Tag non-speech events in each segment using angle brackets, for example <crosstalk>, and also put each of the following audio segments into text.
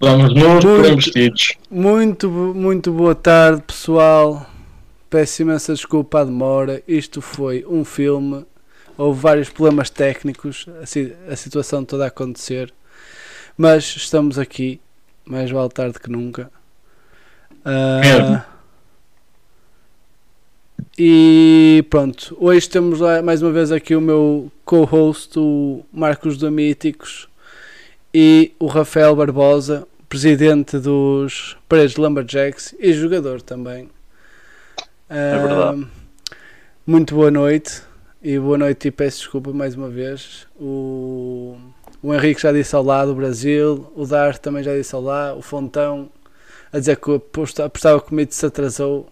Vamos nus, porém vestidos. Muito, muito boa tarde, pessoal. Peço imensa desculpa à demora. Isto foi um filme. Houve vários problemas técnicos, a, si- a situação toda a acontecer. Mas estamos aqui, mais vale tarde que nunca. Mesmo. e pronto, hoje temos mais uma vez aqui o meu co-host, o Marcos Domíticos e o Rafael Barbosa, presidente dos Paredes Lumberjacks e jogador também. É verdade. Muito boa noite e boa noite e peço desculpa mais uma vez. O, o Henrique já disse ao lado, o Brasil, o Dar também já disse ao lado, o Fontão a dizer que aposta- apostava que o Mito se atrasou.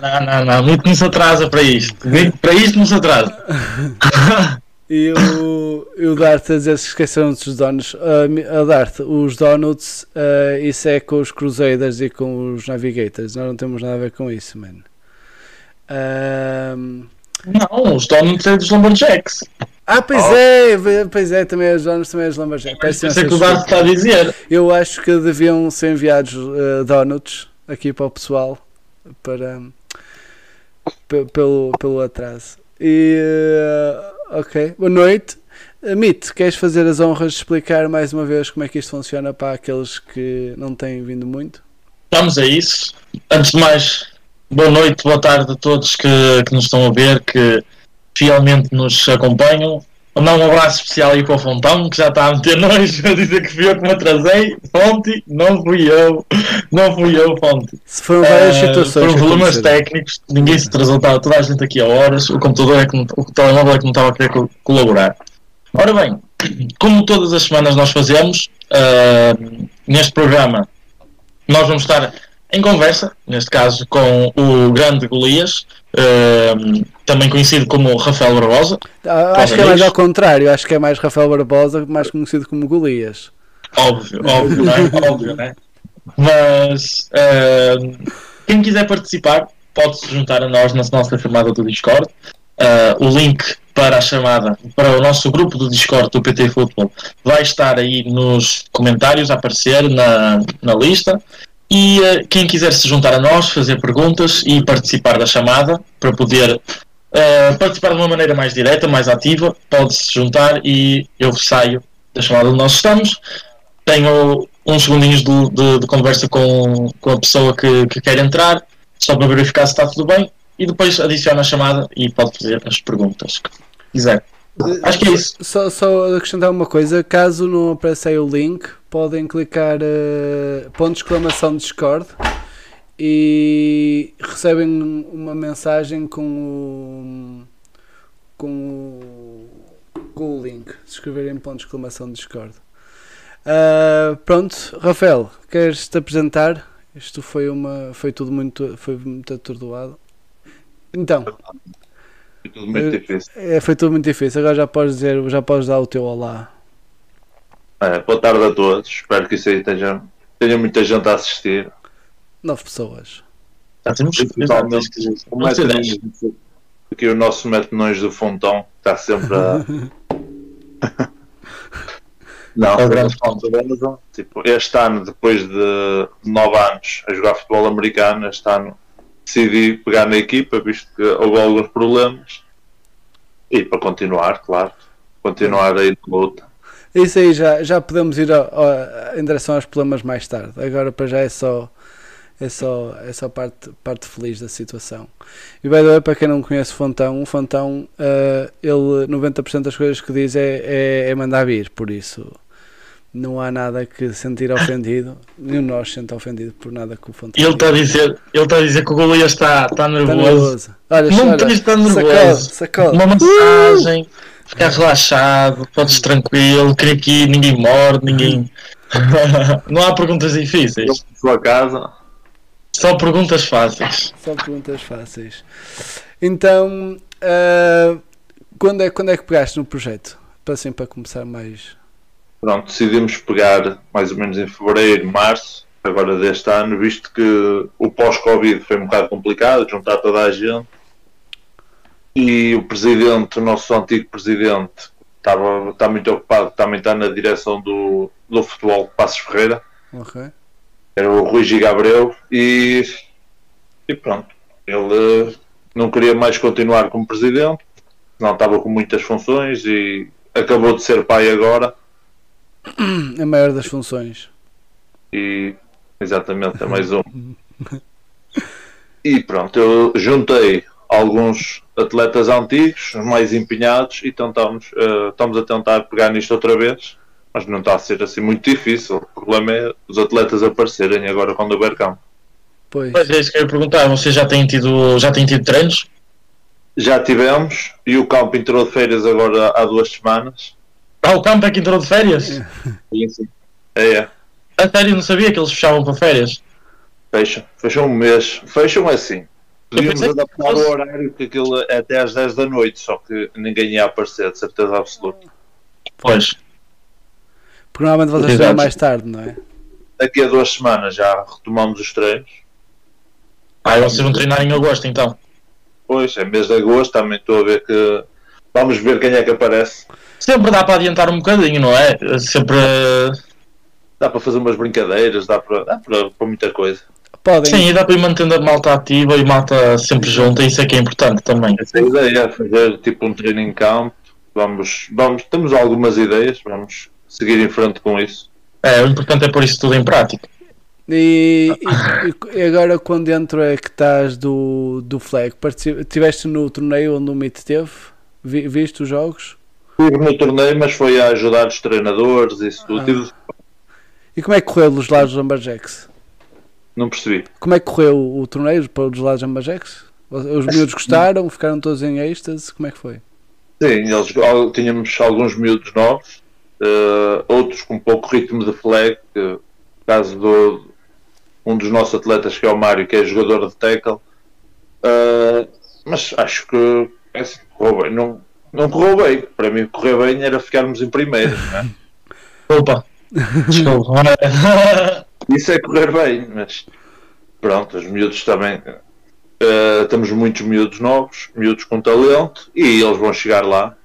Não, não, não, muito não se atrasa para isto. Para isto não se atrasa. <laughs> E o, e o Dart a dizer que esqueceram dos donuts. Mi- a Dart, os donuts, ah, isso é com os Crusaders e com os Navigators. Nós não temos nada a ver com isso, mano. Ahm, Não, os donuts é dos Lumberjacks. ah, pois Oh. é, pois é, também os donuts, também os Lumberjacks. Isso é que o Dart está a dizer. Eu acho que deviam ser enviados eh, donuts aqui para o pessoal para pe- pelo, pelo atraso. E eh, ok, boa noite. Uh, Mit, queres fazer as honras de explicar mais uma vez como é que isto funciona para aqueles que não têm vindo muito? Vamos a isso. Antes de mais, boa noite, boa tarde a todos que, que nos estão a ver, que fielmente nos acompanham. Mandar um abraço especial aí para o Fontão, que já está a meter nojo a dizer que fui eu que me atrasei. Fonte, não fui eu. Não fui eu, Fonte. Se foram várias Eh, situações. Foram problemas técnicos, ninguém se atrasou, estava toda a gente aqui a horas, o computador é que não, o telemóvel é que não estava a querer co- colaborar. Ora bem, como todas as semanas nós fazemos, ah, neste programa nós vamos estar em conversa, neste caso com o grande Golias, ah, também conhecido como Rafael Barbosa, Ah, acho que é mais ao contrário, acho que é mais Rafael Barbosa, mais conhecido como Golias. Óbvio, <laughs> óbvio, não é? Óbvio, não é? Mas ah, quem quiser participar pode se juntar a nós na nossa chamada do Discord. Ah, o link para a chamada, para o nosso grupo do Discord do PT Futebol, vai estar aí nos comentários a aparecer na, na lista. E ah, quem quiser se juntar a nós, fazer perguntas e participar da chamada para poder ah, participar de uma maneira mais direta, mais ativa, pode se juntar e eu saio da chamada onde nós estamos tenho uns segundinhos de, de- de conversa com, com a pessoa que, que quer entrar, só para verificar se está tudo bem, e depois adiciona a chamada e pode fazer as perguntas que quiser. Acho que é isso. Só, só acrescentar uma coisa, caso não apareça o link, podem clicar eh, ponto de exclamação Discord e recebem uma mensagem com o, com o, com o link. Se escreverem ponto de exclamação Discord. Ah, pronto, Rafael, queres te apresentar? Isto foi uma foi tudo muito foi muito atordoado. Então, Foi tudo muito difícil. é, foi tudo muito difícil. Agora já podes dizer, já podes dar o teu olá. É, boa tarde a todos. Espero que isso aí tenha, tenha muita gente a assistir. Nove pessoas. Já temos ter Metanões do- Aqui o nosso Metanões do Fontão está sempre a. <laughs> Não, É o grande ponto. tipo, este ano, depois de nove anos a jogar futebol americano, este ano decidi pegar na equipa, visto que houve alguns problemas. E para continuar, claro. Continuar aí de luta. Isso aí já, já podemos ir ao- ao- em direção aos problemas mais tarde. Agora para já é só é só, é só parte, parte feliz da situação. E by the way, para quem não conhece o Fontão, o Fontão, eh, ele 90% das coisas que diz é, é, é mandar vir, por isso não há nada que se sentir ofendido, <laughs> nenhum de nós se sente ofendido por nada que o Fontão Ele está a dizer, ele está a dizer que o Golias está, está Está nervoso. nervoso. Olha, Não tens de estar sacode, nervoso. sacode. Uma massagem, ficar relaxado, podes tranquilo, querer que ninguém morde, ninguém. <laughs> Não há perguntas difíceis, sua casa, só perguntas fáceis. Só perguntas fáceis. Então, ah, quando, é, quando é que pegaste no projeto? Para assim, para começar mais. Pronto, decidimos pegar mais ou menos em fevereiro, março, agora deste ano, visto que o pós-Covid foi um bocado complicado, juntar toda a gente. E o presidente, o nosso antigo presidente, estava, está muito ocupado, também está na direção do, do futebol Passos Ferreira. Ok. era o Rui Gigabreu e, e pronto. Ele eh, não queria mais continuar como presidente, não estava com muitas funções e acabou de ser pai agora <clears throat> A maior das funções. e exatamente é mais um. E pronto, eu juntei alguns atletas antigos, os mais empenhados, e tentamos, eh, estamos a tentar pegar nisto outra vez, mas não está a ser assim muito difícil. O problema é os atletas aparecerem agora quando houver campo. Pois. Mas é isso que eu ia perguntar. Vocês já têm tido, já têm tido treinos? Já tivemos, e o campo entrou de férias agora há duas semanas. Ah, o campo é que entrou de férias? É, é. A sério, não sabia que eles fechavam para férias. Fecham. Fecham um mês. Fecham assim. Podíamos adaptar fosse- o horário que aquilo é até às 10 da noite, só que ninguém ia aparecer, de certeza absoluta. Pois. Porque normalmente vocês chegam mais tarde, não é? Daqui a duas semanas já retomamos os treinos. Ah, e vocês vão treinar em agosto então. Pois, é mês de agosto, também estou a ver que. Vamos ver quem é que aparece. Sempre dá para adiantar um bocadinho, não é? Sempre. Dá para fazer umas brincadeiras, dá para, dá para, para muita coisa. Podem. Sim, e dá para ir mantendo a malta ativa e malta sempre junta, isso é que é importante também. Essa é a ideia, fazer tipo um treino em campo. Vamos, vamos, temos algumas ideias, vamos seguir em frente com isso. É, o importante é pôr isso tudo em prática. E, e- e agora quando dentro é que estás do, do flag? Partici- Tiveste no torneio onde o Meet teve? Vi- viste os jogos? Estive no torneio, mas foi a ajudar os treinadores, isso tudo. Ah. Tive- E como é que correu os lados do Amberjacks? Não percebi. Como é que correu o torneio para os lados do Amberjacks? Os miúdos gostaram? Ficaram todos em êxtase? Como é que foi? Sim, eles, tínhamos alguns miúdos novos, eh, outros com pouco ritmo de flag, que, caso do um dos nossos atletas que é o Mário, que é jogador de tackle, Eh, mas acho que é assim, bem. Não, não correu bem. Para mim, correr bem era ficarmos em primeiro. Não é? <laughs> Opa! Desculpa. <laughs> Isso é correr bem, mas pronto, os miúdos também. eh, temos muitos miúdos novos, miúdos com talento, e eles vão chegar lá.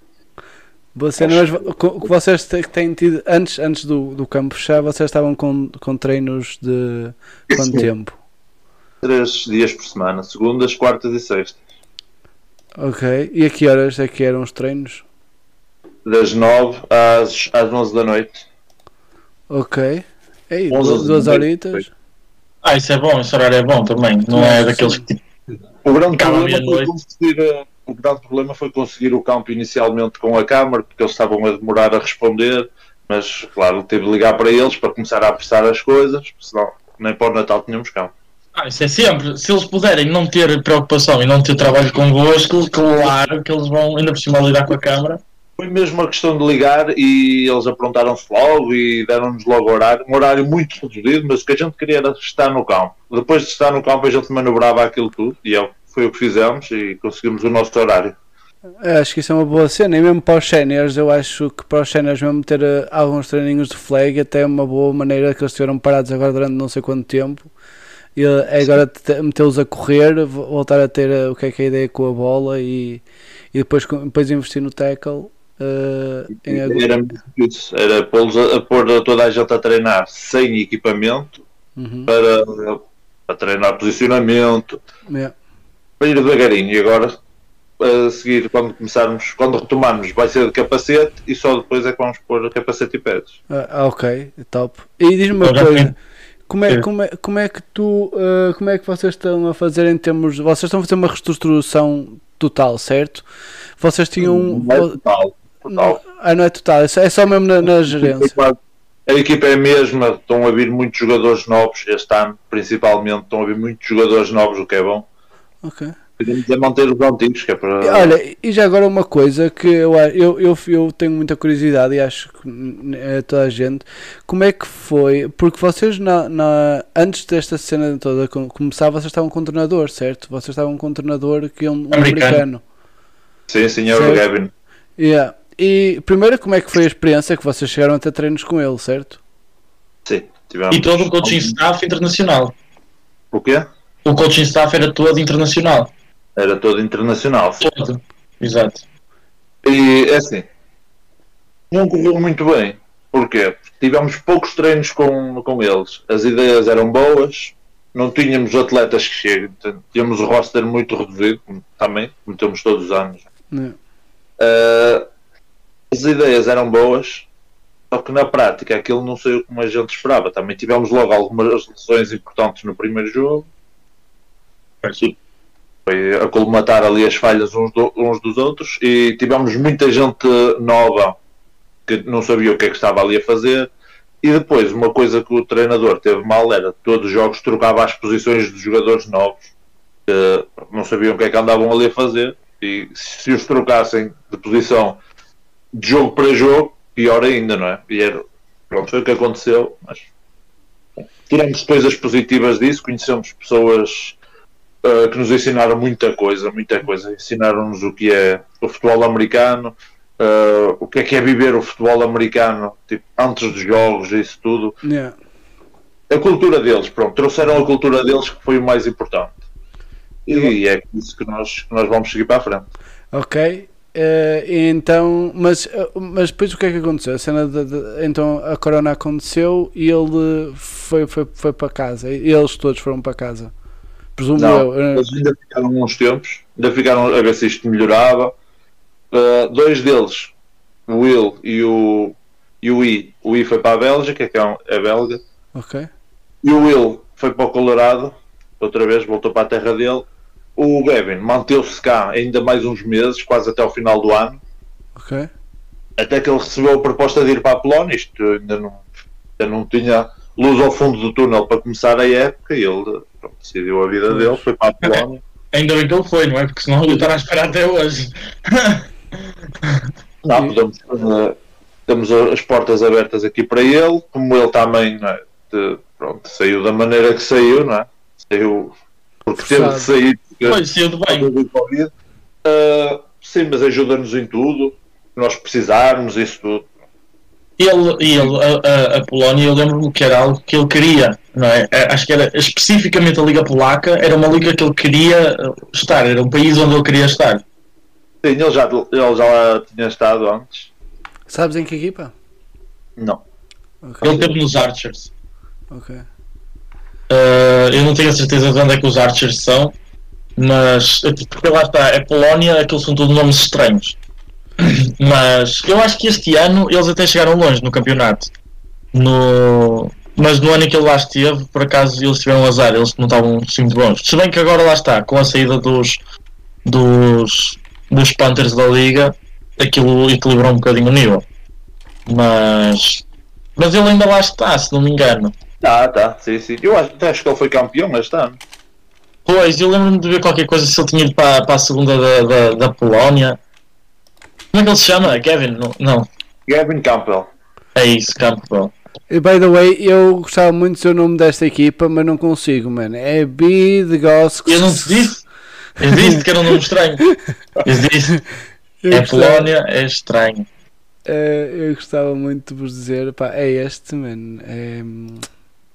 Você, mas que vocês têm tido antes, antes do, do campo fechar, vocês estavam com, com treinos de quanto Sim. tempo? Três dias por semana, segundas, quartas e sextas. Ok. E a que horas é que eram os treinos? Das 9 às, às 11 da noite. Ok. Ei, Onze duas, da duas noite. horitas. Ah, isso é bom, esse horário é bom também. Não é daqueles que tipo. O grande, problema foi conseguir, eh, o grande problema foi conseguir o campo inicialmente com a Câmara, porque eles estavam a demorar a responder, mas claro, teve de ligar para eles para começar a apressar as coisas, senão nem para o Natal tínhamos campo. Ah, isso é sempre. Se eles puderem não ter preocupação e não ter trabalho convosco, claro que eles vão ainda por cima lidar com a câmara. Foi mesmo uma questão de ligar e eles aprontaram-se logo e deram-nos logo horário. Um horário muito reduzido, mas o que a gente queria era estar no campo. Depois de estar no campo, a gente manobrava aquilo tudo e é- foi o que fizemos e conseguimos o nosso horário. Acho que isso é uma boa cena. E mesmo para os séniores, eu acho que para os séniores mesmo ter eh, alguns treininhos de flag até é uma boa maneira que eles estiveram parados agora durante não sei quanto tempo. E eh, agora metê-los a correr, vo- voltar a ter eh, o que é que é a ideia com a bola e, e depois, depois investir no tackle. eh, em Era, isso, era pô-los a, a pôr toda a gente a treinar sem equipamento Uhum. para, para treinar posicionamento, Yeah. para ir devagarinho. E agora, a seguir, quando começarmos, quando retomarmos, vai ser de capacete e só depois é que vamos pôr capacete e pés. Ah, ok, top. E diz-me uma já coisa, tenho. Como é, Sim. como, é, como é que tu, ah, como é que vocês estão a fazer em termos, vocês estão a fazer uma reestruturação total, certo? Vocês tinham, Não é total, total. ah não é total, é só, é só mesmo na, na gerência. A equipa é a mesma, estão a vir muitos jogadores novos este ano, principalmente, estão a vir muitos jogadores novos, o que é bom. Ok. Queremos é manter os antigos, que é para. Olha, e já agora uma coisa que eu, eu, eu, eu tenho muita curiosidade e acho que é toda a gente, como é que foi? Porque vocês na, na- antes desta cena toda com- começar, vocês estavam com um treinador, certo? Vocês estavam com um treinador que é um, um Americano. americano. Sim, senhor Certo. Gavin. Yeah. E primeiro, como é que foi a experiência que vocês chegaram a ter treinos com ele, certo? Sim, tivemos. E todo o coaching staff internacional. O quê? O coaching staff era todo internacional. Era todo internacional. sim. Todo. Exato. E é assim, não correu muito bem. Porquê? Porque tivemos poucos treinos com, com eles. As ideias eram boas, não tínhamos atletas que cheguem. Tínhamos o roster muito reduzido, também, como temos todos os anos. Uh, as ideias eram boas, só que na prática aquilo não saiu como a gente esperava. Também tivemos logo algumas lesões importantes no primeiro jogo. Foi a colmatar ali as falhas uns, do, uns dos outros e tivemos muita gente nova que não sabia o que é que estava ali a fazer. E depois, uma coisa que o treinador teve mal era todos os jogos trocava as posições dos jogadores novos que não sabiam o que é que andavam ali a fazer. E se os trocassem de posição de jogo para jogo, pior ainda, não é? E era, pronto, foi o que aconteceu. Mas tiramos coisas positivas disso, conhecemos pessoas uh, que nos ensinaram muita coisa, muita coisa. Ensinaram-nos o que é o futebol americano, uh, o que é que é viver o futebol americano, tipo, antes dos jogos, isso tudo. Yeah. A cultura deles, pronto, trouxeram a cultura deles que foi o mais importante. E é isso que nós, que nós vamos seguir para a frente. Ok. Uh, então, mas, mas depois o que é que aconteceu? A cena de, de- então a corona aconteceu e ele foi, foi, foi para casa. E Eles todos foram para casa. Presumo Não, eu. eles ainda ficaram uns tempos, ainda ficaram a ver se isto melhorava. Uh, dois deles, o Will e o, e o I, o I foi para a Bélgica, que é, um, é belga, Ok. e o Will foi para o Colorado, outra vez voltou para a terra dele. O Gavin manteve-se cá ainda mais uns meses, quase até ao final do ano, Ok. até que ele recebeu a proposta de ir para a Polónia. Isto ainda não, ainda não tinha luz ao fundo do túnel para começar a época, e ele pronto, decidiu a vida dele, foi para a Polónia. Ainda bem que ele foi, não é? Porque senão ele estará a esperar até hoje. <laughs> Não, podemos, eh, temos as portas abertas aqui para ele, como ele também é, de- pronto, saiu da maneira que saiu, não é? Saiu porque teve de sair porque Pois, saiu de bem. do Covid. Eh, sim, mas ajuda-nos em tudo, nós precisarmos, isso tudo. Ele, e ele a, a, a Polónia, eu lembro-me que era algo que ele queria, não é? Acho que era especificamente a Liga Polaca, era uma liga que ele queria eh, estar, era um país onde ele queria estar. Sim, ele já, ele já lá tinha estado antes. Sabes em que equipa? Não. Ok. Ele esteve nos Archers. Ok. Eh, eu não tenho a certeza de onde é que os Archers são, mas eh, porque lá está, é Polónia, aqueles são todos nomes estranhos. Mas eu acho que este ano eles até chegaram longe no campeonato. No... Mas no ano em que ele lá esteve, por acaso eles tiveram azar, eles não estavam assim muito bons. Se bem que agora lá está, com a saída dos, dos, dos Panthers da Liga, aquilo equilibrou um bocadinho o nível. Mas, mas ele ainda lá está, se não me engano. Tá, tá, sim, sim. Eu acho, até acho que ele foi campeão este ano. Pois, eu lembro-me de ver qualquer coisa se ele tinha ido para, para a segunda da, da, da Polónia. Como é que ele se chama? Kevin? Não, não. Gavin Campbell. é isso, Campbell. E by the way, eu gostava muito de ser o nome desta equipa, mas não consigo, mano. É B de Gosk. Eu não te disse? Eu disse que era um nome estranho. Eu disse, Eu é gostava- Polónia, é estranho. Eh, eu gostava muito de vos dizer, pá, é este, mano. É,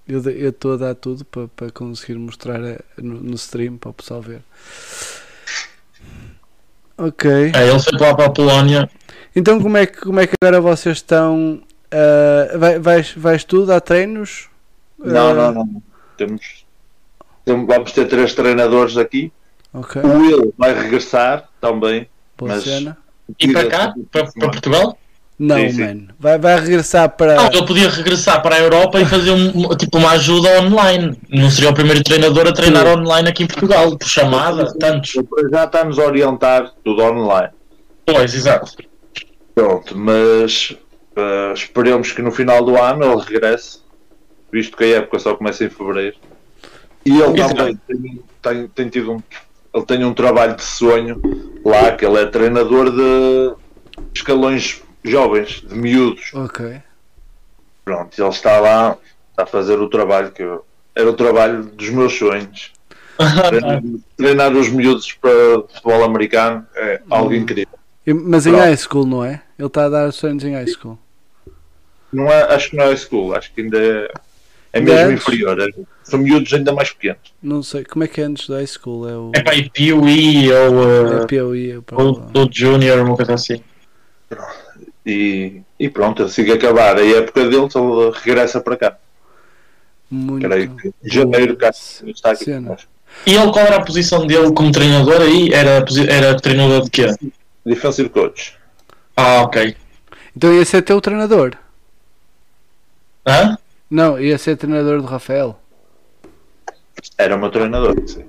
eu estou a dar tudo para para conseguir mostrar eh, no, no stream para o pessoal ver. Ok. É, ele foi para, para a Polónia. Então como é que, como é que agora vocês estão? vai, vais, vais tu dar treinos? Não, Ah, não, não. Temos, temos- vamos ter três treinadores aqui. Ok, O Will vai regressar também. boa mas-. E para cá? Para, para Portugal? Não, Sim, sim. mano. Vai, vai regressar para. Não, ele podia regressar para a Europa e fazer um, tipo uma ajuda online. Não seria o primeiro treinador a treinar online aqui em Portugal, por chamada, tantos. Já estamos a orientar tudo online. Pois, exato. Pronto, mas eh, esperemos que no final do ano ele regresse, visto que a época só começa em fevereiro. E ele Exato. também tem, tem, tem tido um, ele tem um trabalho de sonho lá, que ele é treinador de escalões jovens, de miúdos. Ok. Pronto, ele está lá a fazer o trabalho que eu, era o trabalho dos meus sonhos. Treinar, <laughs> treinar os miúdos para futebol americano é algo incrível. E- Mas em Pronto. high school, não é? Ele está a dar os treinos em high school. Não é, acho que não é school, acho que ainda é, é mesmo antes? inferior. é- são miúdos ainda mais pequenos. Não sei. Como é que é antes do high school? É o. É para IPUI ou, É uh, POI. é para- ou, ou Junior, uma coisa assim. E, e pronto, assim que acabar a época dele, ele regressa para cá. Muito. Creio que em janeiro cá está aqui. E ele, qual era a posição dele como treinador aí? Era, era treinador de quê? Defensive coach. Ah, ok. Então ia ser teu treinador? Hã? Não, ia ser treinador do Rafael. Era o meu treinador. sim.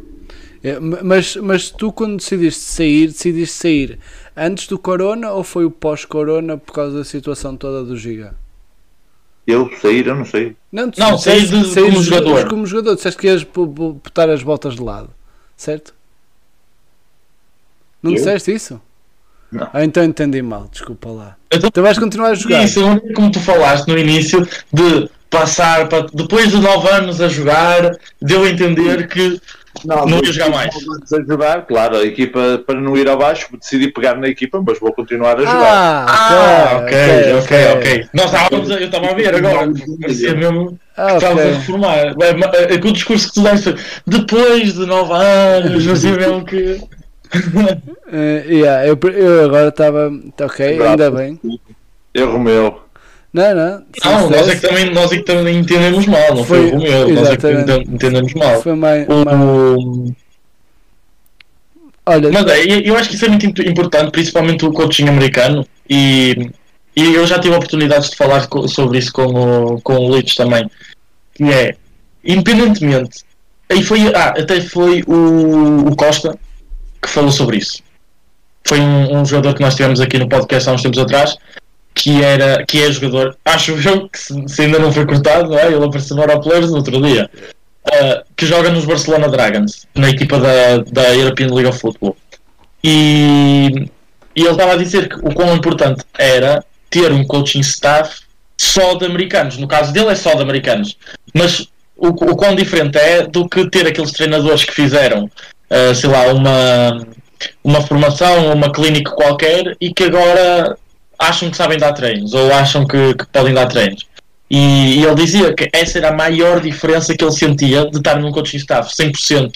É, ma- Mas, mas tu quando decidiste sair, decidiste sair antes do Corona ou foi o pós-Corona por causa da situação toda do Giga? Eu sair, eu não sei. Não, tu Não, saíres como jogador. Como jogador, disseste que ias botar as botas de lado, certo? Não Eu? disseste isso? Não. Ah, então entendi mal, desculpa lá. Então, Então vais continuar a jogar. Isso, como tu falaste no início, de passar para depois de 9 anos a jogar, deu a entender que Não ia jogar mais. A jogar, claro, a equipa, para não ir abaixo, decidi pegar na equipa, mas vou continuar a jogar. Ah, Ah, ok, ok, ok. Nós estávamos, a- eu estava a ver agora, parecia mesmo Ah, estavas a ok. reformar. Bem, ma- é que o discurso que tu deste foi depois de 9 anos, parecia <laughs> mesmo que. Eh, yeah, eu, eu agora estava. tá Ok, Bravo. ainda bem. Erro meu. Não, não. se Não, nós é que também, nós é que também entendemos mal, não foi, Foi- o Romeu, nós é que entendemos mal. Foi mais. O- Olha, Mas é, eu- acho que isso é muito imp- importante, principalmente o coaching americano, e, e eu já tive oportunidades de falar sobre isso com o, com o Leeds também, que é, independentemente, aí foi, ah, até foi o, o Costa que falou sobre isso. Foi um, um jogador que nós tivemos aqui no podcast há uns tempos atrás, que, era, que é jogador, acho eu que se, se ainda não foi cortado, é? ele apareceu no Europlayers no outro dia, ah, que joga nos Barcelona Dragons, na equipa da, da European League of Football. E, e ele estava a dizer que o quão importante era ter um coaching staff só de americanos. No caso dele é só de americanos. Mas o, o quão diferente é do que ter aqueles treinadores que fizeram, ah, sei lá, uma, uma formação, uma clínica qualquer e que agora acham que sabem dar treinos ou acham que, que podem dar treinos. E, e ele dizia que essa era a maior diferença que ele sentia de estar num coaching staff 100%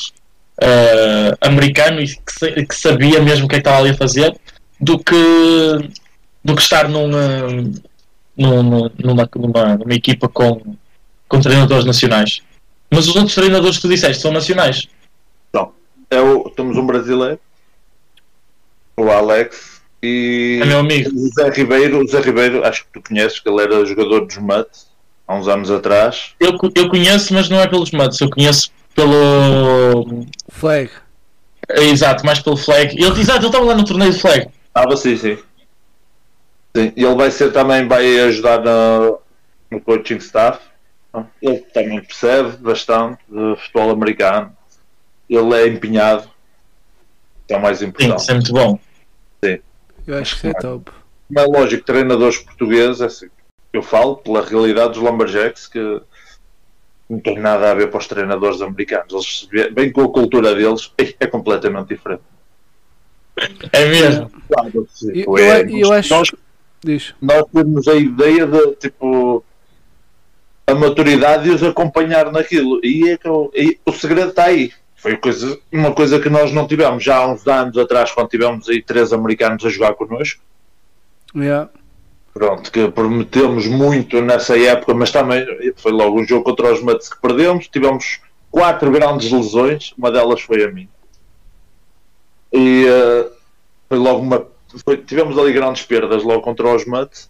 eh, americano e que, que sabia mesmo o que é que estava ali a fazer do que, do que estar num, eh, num- num- numa, numa, numa equipa com, com treinadores nacionais. Mas os outros treinadores que tu disseste são nacionais. É o, temos um brasileiro, o Alex, e É meu amigo. o Zé Ribeiro. O Zé Ribeiro, acho que tu conheces, que ele era jogador dos Mets há uns anos atrás. Eu, eu conheço, mas não é pelos Mets, eu conheço pelo. flag. é, Exato, mais pelo flag. Ele, exato, ele estava lá no torneio de flag. Estava sim, sim. Sim, e ele vai ser também, vai ajudar na- no coaching staff. Ele também percebe bastante de futebol americano. Ele é empenhado. É o mais Sim, importante. isso é muito bom. Eu acho que isso é top. Não é lógico, treinadores portugueses, é assim, eu falo pela realidade dos Lumberjacks que não tem nada a ver para os treinadores americanos. Eles vê- bem com a cultura deles <laughs> é completamente diferente. É mesmo. Claro, Eu, é, eu, eu nós- acho. Diz. nós temos a ideia de tipo a maturidade de os acompanhar naquilo e, é que o- e o segredo está aí foi coisa, uma coisa que nós não tivemos. Já há uns anos atrás quando tivemos aí três americanos a jogar connosco. Yeah. pronto, que prometemos muito nessa época mas também foi logo um jogo contra os Mets que perdemos. Tivemos quatro grandes lesões uma delas foi a mim. E eh, foi logo uma foi- tivemos ali grandes perdas logo contra os Mets.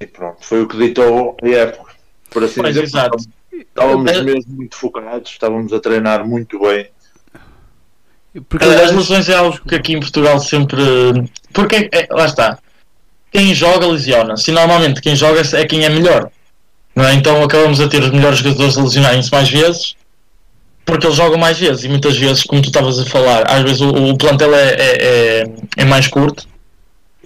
E pronto, foi o que ditou a época por assim Pois, dizer. exato. Estávamos mesmo muito focados estávamos a treinar muito bem Porque As lesões é algo que aqui em Portugal sempre. Porque, é, lá está. Quem joga lesiona-se. Normalmente quem joga é quem é melhor. Não é? Então acabamos a ter os melhores jogadores a lesionarem-se mais vezes. Porque eles jogam mais vezes. E muitas vezes, como tu estavas a falar, às vezes o, o plantel é, é, é, é mais curto.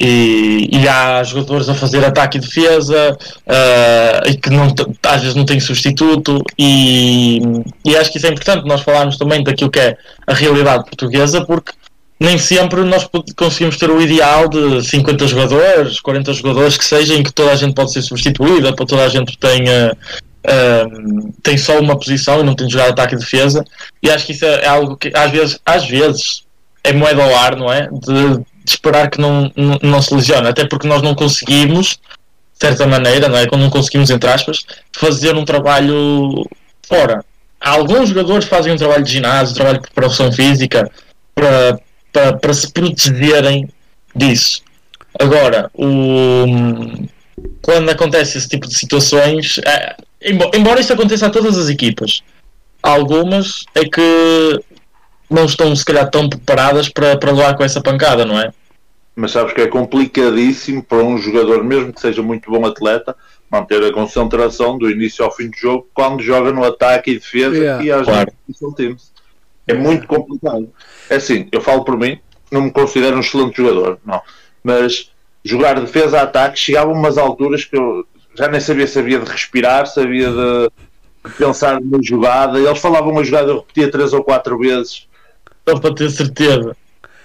E, e há jogadores a fazer ataque e defesa ah, e que não, às vezes não têm substituto e, e acho que isso é importante nós falarmos também daquilo que é a realidade portuguesa porque nem sempre nós conseguimos ter o ideal de 50 jogadores, 40 jogadores que seja em que toda a gente pode ser substituída, para toda a gente tenha ah, tem só uma posição e não tem de jogar ataque e defesa e acho que isso é algo que às vezes, às vezes é moeda ao ar, não é? De, de esperar que não, não, não se lesione, até porque nós não conseguimos, de certa maneira, não é? Quando não conseguimos, entre aspas, fazer um trabalho fora. Alguns jogadores fazem um trabalho de ginásio, um trabalho de preparação física para, para, para se protegerem disso. Agora, o, quando acontece esse tipo de situações, é, embora, embora isso aconteça a todas as equipas, algumas é que não estão se calhar tão preparadas para, para levar com essa pancada, não é? Mas sabes que é complicadíssimo para um jogador, mesmo que seja muito bom atleta, manter a concentração do início ao fim do jogo quando joga no ataque e defesa Yeah, e às claro. vezes times. É muito complicado. É assim, eu falo por mim, não me considero um excelente jogador, não. Mas jogar defesa a ataque chegava a umas alturas que eu já nem sabia se havia de respirar, sabia de pensar numa jogada. Eles falavam uma jogada, eu repetia três ou quatro vezes. Só para ter certeza.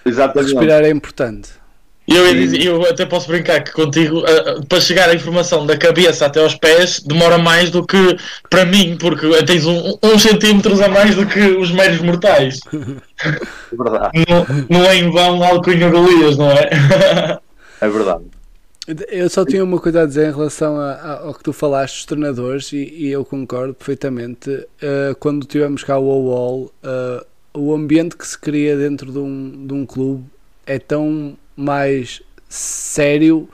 Exatamente. Respirar é importante. Eu, eu até posso brincar que contigo, ah, para chegar a informação da cabeça até aos pés, demora mais do que para mim, porque tens um, uns centímetros a mais do que os meros mortais. É verdade. Não, não é em vão alcunha Golias, não é? É verdade. Eu só tinha uma coisa a dizer em relação a- a- ao que tu falaste dos treinadores e, e eu concordo perfeitamente. Uh, quando tivemos cá o OWOL, uh, o ambiente que se cria dentro de um, de um clube é tão mais sério.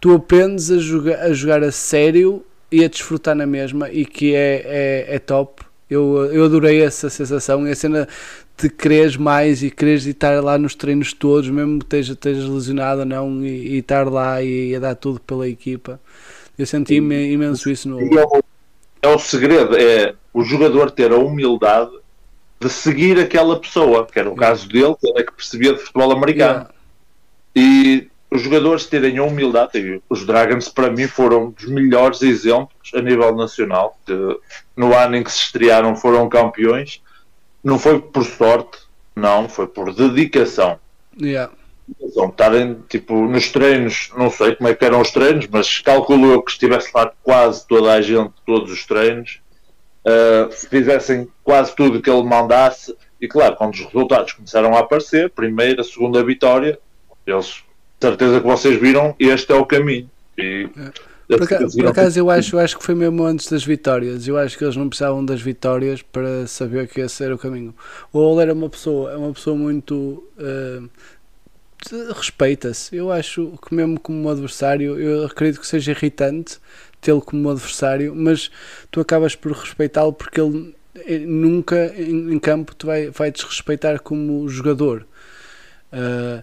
Tu aprendes a jogar a, jogar a sério e a desfrutar na mesma e que é, é, é top. Eu, eu adorei essa sensação e a cena de quereres mais e quereres estar lá nos treinos todos, mesmo que esteja, estejas lesionado ou não, e, e estar lá e, a dar tudo pela equipa. Eu senti imen- imenso isso no. E é é o segredo, é o jogador ter a humildade de seguir aquela pessoa, que era o caso dele, que ele é que percebia de futebol americano. E os jogadores terem a humildade, os Dragons para mim foram dos melhores exemplos a nível nacional, no ano em que se estrearam foram campeões, não foi por sorte, não, foi por dedicação. Yeah. Então, estarem tipo nos treinos, não sei como é que eram os treinos, mas calculo eu que estivesse lá quase toda a gente, todos os treinos, uh, fizessem quase tudo que ele mandasse, e claro, quando os resultados começaram a aparecer, primeira, segunda vitória, eles, certeza que vocês viram, este é o caminho. E, Por, aca- por acaso eu acho, eu acho que foi mesmo antes das vitórias. Eu acho que eles não precisavam das vitórias para saber que esse era o caminho. O Ol era uma pessoa, é uma pessoa muito de- respeita-se. Eu acho que mesmo como um adversário, eu acredito que seja irritante tê-lo como um adversário, mas tu acabas por respeitá-lo porque ele eh, nunca em, campo te vai, vai desrespeitar como jogador. Eh,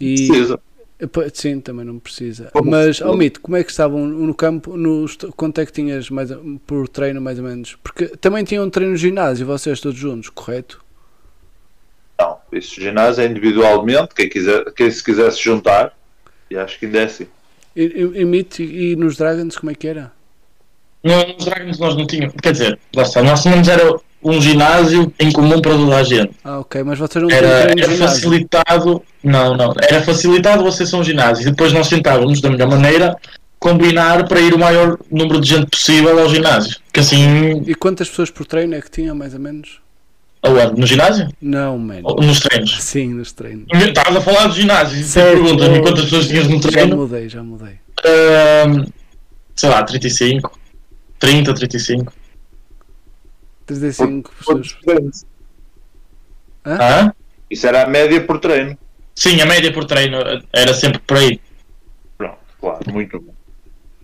e, precisa. eh, Sim, também não precisa. Como- Mas, ao mito, como é que estavam no campo? Nos, quanto é que tinhas mais, por treino, mais ou menos? Porque também tinham treino no ginásio, vocês todos juntos, correto? Não, isso ginásio é individualmente, quem, quiser, quem se quisesse juntar, e acho que ainda é assim. E, e, nos Dragons, como é que era? No- Nos Dragons nós não tínhamos, quer dizer, lá está, nós tínhamos era um ginásio em comum para toda a gente. Ah, ok, mas vocês não Era, no era facilitado, não, não, era facilitado você ser um ginásio e depois nós tentávamos da melhor maneira combinar para ir o maior número de gente possível ao ginásio. Que assim, E quantas pessoas por treino é que tinham, mais ou menos? Aonde? No ginásio? Não, mano. Ou nos treinos? Sim, nos treinos. Estavas a falar do ginásio e perguntas-me quantas pessoas tinhas no Já treino. mudei, já mudei. Ahm, sei lá, 35, 30, 35. 35 pessoas. Hã? Isso era a média por treino. Sim, a média por treino era sempre por aí. Pronto, claro, muito bom.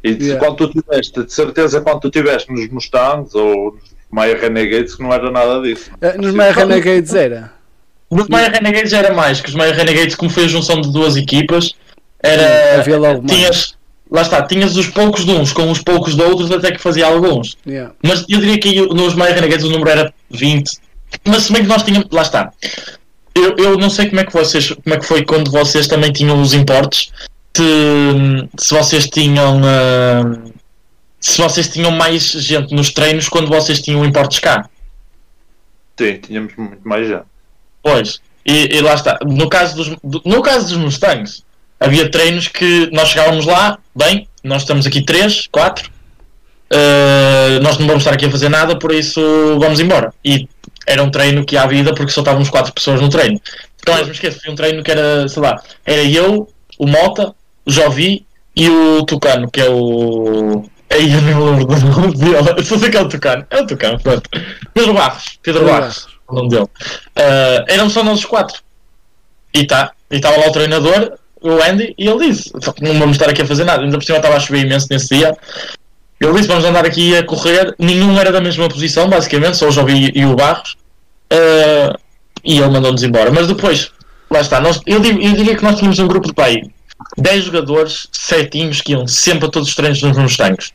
E Yeah. quando tu tiveste, de certeza, quando tu tiveste nos Mustangs ou nos Maya Renegades, que não era nada disso. Ah, nos Maya Renegades era. Nos Maya Renegades era mais, que os Maya Renegades, como foi a junção de duas equipas, era. Havia logo mais. tinhas, lá está, tinhas os poucos de uns com os poucos de outros, até que fazia alguns. Yeah. Mas eu diria que nos Maya Renegades o número era 20. Mas se bem que nós tínhamos. Lá está. Eu, eu não sei como é, que vocês, como é que foi quando vocês também tinham os importes. Se, se vocês tinham. ah, se vocês tinham mais gente nos treinos quando vocês tinham importes cá. Sim, tínhamos muito mais já. Pois, e, e lá está. No caso, dos, do- no caso dos Mustangs, havia treinos que nós chegávamos lá, bem, nós estamos aqui 3, 4, nós não vamos estar aqui a fazer nada, por isso vamos embora. E era um treino que há vida porque só estávamos 4 pessoas no treino. Nunca mais me esqueço, foi um treino que era, sei lá, era eu, o Mota, o Jovi e o Tucano, que é o. Aí eu não lembro do nome dele. Eu só sei que é o Tucano. É o Tucano, pronto. Pedro Barros. Pedro Barros, o nome dele. Ah, éramos só nós os quatro. E tá. Estava lá o treinador, o Andy, e ele disse: Não vamos estar aqui a fazer nada. Ainda por cima estava a chover imenso nesse dia. Ele disse: Vamos andar aqui a correr. Nenhum era da mesma posição, basicamente, só o Jovi e o Barros. Ah, e ele mandou-nos embora. Mas depois, lá está. Nós, eu, eu diria que nós tínhamos um grupo de pai 10 jogadores certinhos que iam sempre a todos os treinos nos mesmos treinos.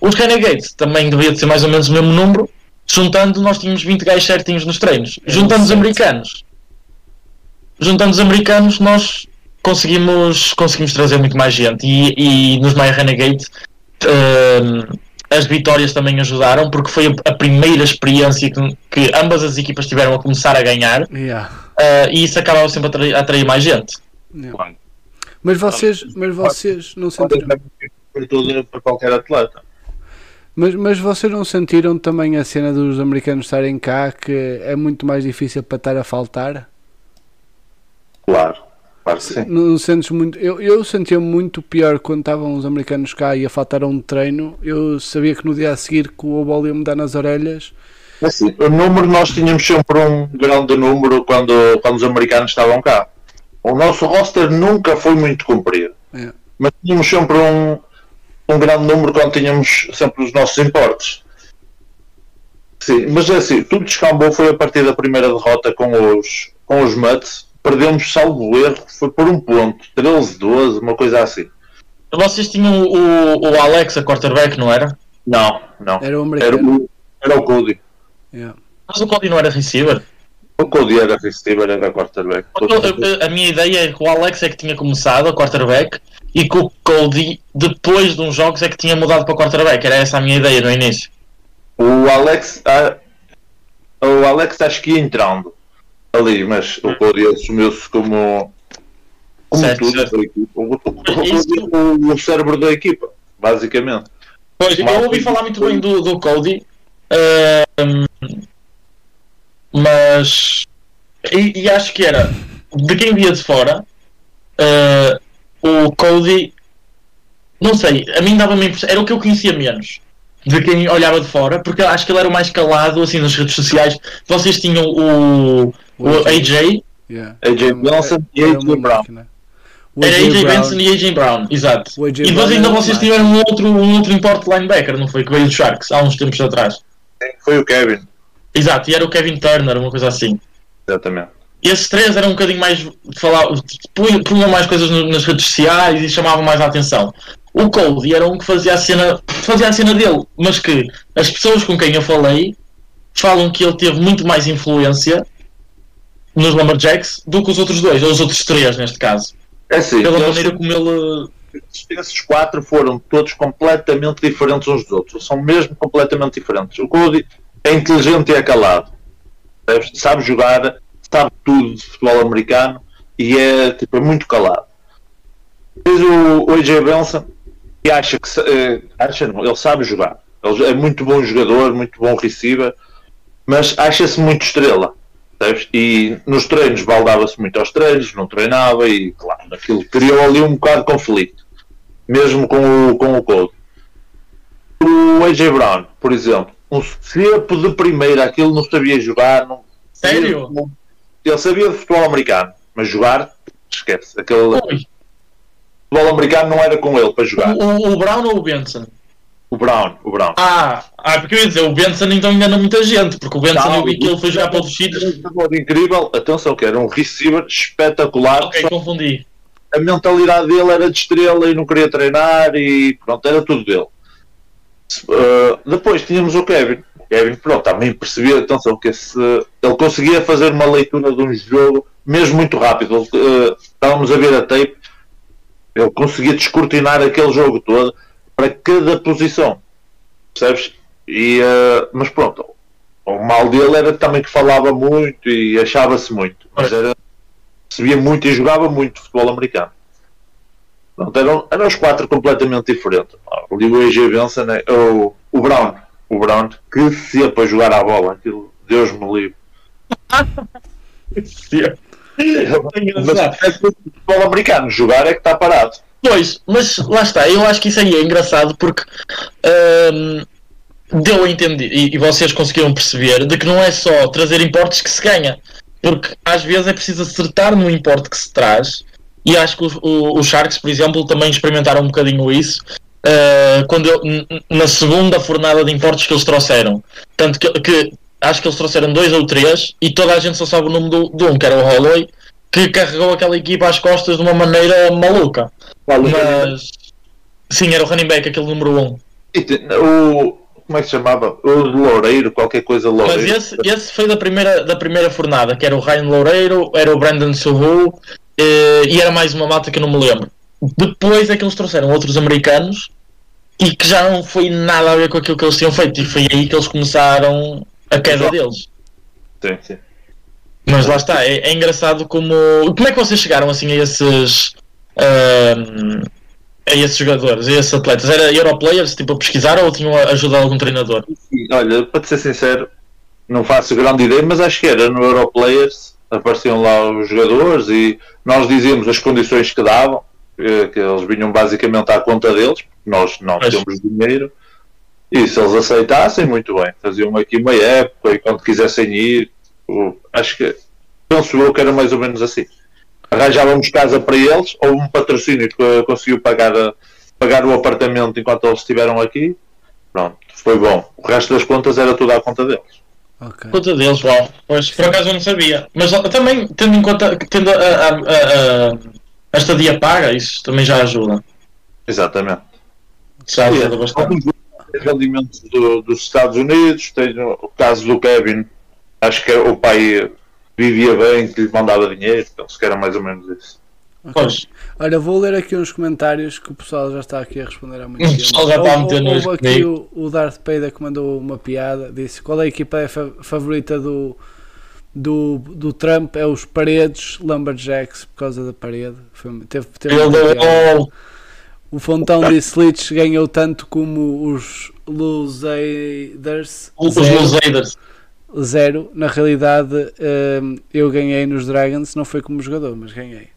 Os Renegades também devia de ser mais ou menos o mesmo número. Juntando, nós tínhamos 20 gajos certinhos nos treinos. É, Juntando os americanos, juntando os americanos, nós conseguimos, conseguimos trazer muito mais gente. E, e nos My Renegade hum, as vitórias também ajudaram, porque foi a, a primeira experiência que, que ambas as equipas tiveram a começar a ganhar. Yeah. Uh, e isso acabava sempre a atrair, a atrair mais gente. Yeah. Mas vocês, mas vocês não sentiram, Para tudo, para qualquer atleta. mas, mas vocês não sentiram também a cena dos americanos estarem cá que é muito mais difícil para estar a faltar? Claro, claro que sim. Não, sentes muito? Eu, eu sentia muito pior quando estavam os americanos cá e a faltar a um treino. Eu sabia que no dia a seguir que o ia me dar nas orelhas. Assim, o número nós tínhamos sempre um grande número quando, quando os americanos estavam cá. O nosso roster nunca foi muito comprido. É. Mas tínhamos sempre um, um grande número quando tínhamos sempre os nossos importes. Sim, mas é assim, tudo descambou foi a partir da primeira derrota com os, com os Mets. Perdemos, salvo erro, foi por um ponto, 13, 12, uma coisa assim. Vocês tinham o, o Alex, a quarterback, não era? Não, não. Era o Era o, era o Cody. Yeah. Mas o Cody não era receiver. O Cody era receiver, era quarterback. A, a minha ideia é que o Alex é que tinha começado a quarterback e que o Cody, depois de uns jogos, é que tinha mudado para quarterback. Era essa a minha ideia no início. O Alex, ah, o Alex acho que ia entrando ali, mas o Cody assumiu-se como, como Certo, tudo certo. da equipa. O, o, o- cérebro da equipa, basicamente. Pois, eu ouvi falar muito bem do, do Cody, ehm, mas. E, e acho que era de quem via de fora, eh, o Cody. Não sei, a mim dava-me a impressão. Era o que eu conhecia menos de quem olhava de fora, porque acho que ele era o mais calado assim nas redes sociais. Vocês tinham o, o AJ, Yeah. AJ Benson e AJ Brown. era AJ Benson e AJ Brown, exato. O AJ E depois ainda vocês tiveram um outro, um outro importe linebacker, não foi? Que veio do Sharks há uns tempos atrás. Foi o Kevin, Exato, e era o Kevin Turner, uma coisa assim. exatamente. E esses três eram um bocadinho mais. Falar, punham, punham mais coisas nas redes sociais e chamavam mais a atenção. O Cody era um que fazia a cena, fazia a cena dele, mas que as pessoas com quem eu falei falam que ele teve muito mais influência nos Lumberjacks do que os outros dois, ou os outros três neste caso. É assim, Pela eles- maneira como ele. esses quatro foram todos completamente diferentes uns dos outros. São mesmo completamente diferentes. O Cody é inteligente e é calado. Sabe- jogar, sabe tudo de futebol americano e é, tipo, é muito calado. Depois o, o AJ Benson que acha que eh, acha não, ele sabe jogar. Ele é muito bom jogador, muito bom receiver, mas acha-se muito estrela. sabes? E nos treinos baldava-se muito aos treinos, não treinava e claro, aquilo criou ali um bocado de conflito, mesmo com o, com o Code. O AJ Brown, por exemplo, um cepo de primeira, aquilo não sabia jogar, não, Sério? ele sabia de futebol americano, mas jogar, esquece. Aquele Ui, futebol americano não era com ele para jogar. o, o, o Brown ou o Benson? O Brown, o Brown. Ah, ah, porque eu ia dizer, o Benson então engana muita gente, porque o Benson Não, eu vi que ele foi jogar para outros sítios. Um jogador incrível, atenção que era um receiver espetacular. Ok, só confundi. a mentalidade dele era de estrela e não queria treinar e pronto, era tudo dele. Uh, depois tínhamos o Kevin. O Kevin, pronto, também percebia, atenção, que esse, ele conseguia fazer uma leitura de um jogo mesmo muito rápido. Ele, uh, estávamos a ver a tape, ele conseguia descortinar aquele jogo todo para cada posição. Percebes? E, uh, mas pronto, o mal dele era também que falava muito e achava-se muito. Mas era, percebia muito e jogava muito futebol americano. Pronto, eram, eram os quatro completamente diferentes. Ah, O Ligo EG Benson, né? o, o Brown, o Brown, que sempre a jogar à bola, aquilo, Deus me livre. <laughs> Mas é o futebol americano, jogar é que está parado. Pois, mas lá está, eu acho que isso aí é engraçado porque hum, deu a entender, e, e vocês conseguiram perceber, de que não é só trazer importes que se ganha, porque às vezes é preciso acertar no importe que se traz, e acho que os Sharks, por exemplo, também experimentaram um bocadinho isso. uh, quando eu- na segunda fornada de importes que eles trouxeram, tanto que, que acho que eles trouxeram dois ou três, e toda a gente só sabe o nome do, de um, que era o Holloway, que carregou aquela equipa às costas de uma maneira maluca. Mas sim, era o running back, aquele número 1. Um. O, como é que se chamava? O Loureiro, qualquer coisa Mas Loureiro. esse, esse foi da primeira, da primeira fornada, que era o Ryan Loureiro, era o Brandon Suhu e era mais uma malta que eu não me lembro. Depois é que eles trouxeram outros americanos e que já não foi nada a ver com aquilo que eles tinham feito, e foi aí que eles começaram a queda deles. Sim, sim. Mas lá está, é, é engraçado como. Como é que vocês chegaram assim a esses. ahm, a esses jogadores, a esses atletas? Era Europlayers, tipo, a pesquisar ou tinham a ajuda de algum treinador? Olha, para te ser sincero, não faço grande ideia, mas acho que era no Europlayers, apareciam lá os jogadores e nós dizíamos as condições que davam, eh, que eles vinham basicamente à conta deles, porque nós não Pois. temos dinheiro, e se eles aceitassem, muito bem, faziam aqui uma época e quando quisessem ir, acho que penso eu que era mais ou menos assim. Arranjávamos casa para eles, ou um patrocínio que conseguiu pagar, a- pagar o apartamento enquanto eles estiveram aqui, Pronto, foi bom. O resto das contas era tudo à conta deles. Ok. Conta deles, uau. Pois, por acaso eu não sabia. Mas também, tendo em conta que tendo a, a, a, a, a estadia paga, isso também já ajuda. Exatamente. Já ajuda bastante. Alguns rendimentos do- dos Estados Unidos, tem o caso do Kevin, acho que o pai vivia bem, que lhe mandava dinheiro, penso que era mais ou menos isso. Ok. Pois. Olha, vou ler aqui uns comentários que o pessoal já está aqui a responder há muito <laughs> O tempo. pessoal já está a meter Houve aqui o, o Darth Vader que mandou uma piada, disse qual é a equipa é fa- favorita do, do, do Trump? É os Paredes Lumberjacks, por causa da parede. Foi, teve, teve deu. O Fontão disse Leach ganhou tanto como os Lusaders. Os. Lusaders. Zero. Na realidade, hum, eu ganhei nos Dragons, não foi como jogador, mas ganhei.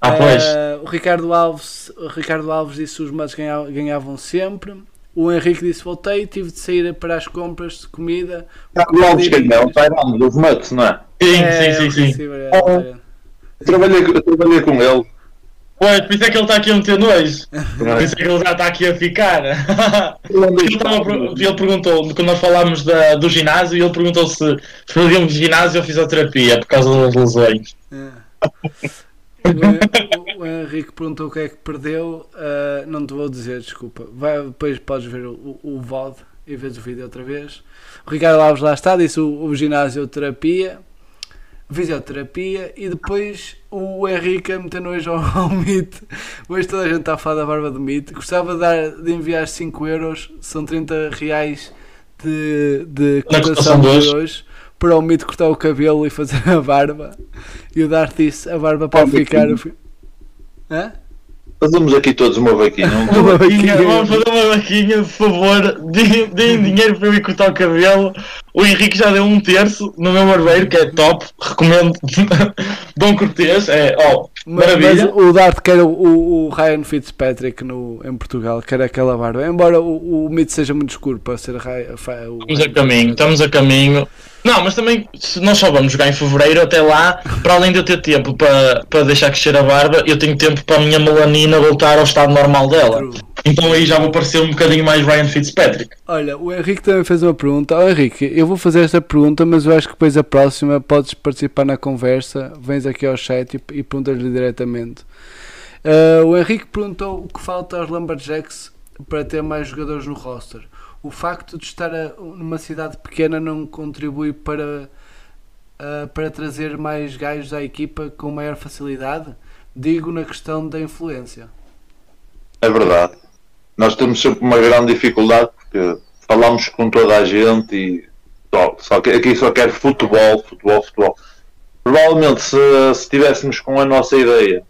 Ah, pois. Eh, o Ricardo Alves, o Ricardo Alves disse que os matos ganhavam, ganhavam sempre. O Henrique disse voltei, tive de sair para as compras de comida. O Alves ganhou, o Tyrone dos Mets, não é? Sim, É, sim, sim, sim. é, Oh. é. Eu trabalhei, eu trabalhei com ele. Pois, por isso é que ele está aqui a meter nojo. Por isso é que ele já está aqui a ficar. Ele, estava ele perguntou, quando nós falámos da, do ginásio, ele perguntou se fazíamos ginásio ou fisioterapia por causa das lesões. É. <laughs> O, o- o Henrique perguntou o que é que perdeu. eh, não te vou dizer, desculpa. Vai, depois podes ver o, o, VOD e vês o vídeo outra vez. O Ricardo Alves lá está, disse o, o ginásioterapia, fisioterapia e depois o Henrique a meter nojo ao, ao Meet. Hoje toda a gente está a falar da barba do Meet. Gostava de, dar, de enviar 5 euros, são 30 reais de, de cotação de hoje. Para o Meet cortar o cabelo e fazer a barba. E o Dart disse: a barba pode ficar. vaquinha. Hã? Fazemos aqui todos uma vaquinha. <laughs> Uma vaquinha. vaquinha, vamos fazer uma vaquinha, por favor. Deem, deem <laughs> dinheiro para eu ir cortar o cabelo. O Henrique já deu um terço no meu barbeiro, que é top. Recomendo. <laughs> Dom Cortês, é, ó, Mas, maravilha. mas o Dart quer o, o, o Ryan Fitzpatrick no, em Portugal, quer aquela barba. Embora o, o Meet seja muito escuro para ser Ryan, Estamos a caminho, estamos a caminho. Não, mas também, se nós só vamos jogar em fevereiro, até lá, para além de eu ter tempo para, para deixar crescer a barba, eu tenho tempo para a minha melanina voltar ao estado normal dela. Então aí já vou parecer um bocadinho mais Ryan Fitzpatrick. Olha, o Henrique também fez uma pergunta. Ó Henrique, eu vou fazer esta pergunta, mas eu acho que depois a próxima podes participar na conversa. Vens aqui ao chat e, e perguntas-lhe diretamente. Ah, o Henrique perguntou o que falta aos Lumberjacks para ter mais jogadores no roster. O facto de estar a- numa cidade pequena não contribui para, ah, para trazer mais gajos à equipa com maior facilidade? Digo na questão da influência. É verdade. Nós temos sempre uma grande dificuldade porque falamos com toda a gente e só, só aqui só quer futebol, futebol, futebol. Provavelmente se, se estivéssemos com a nossa ideia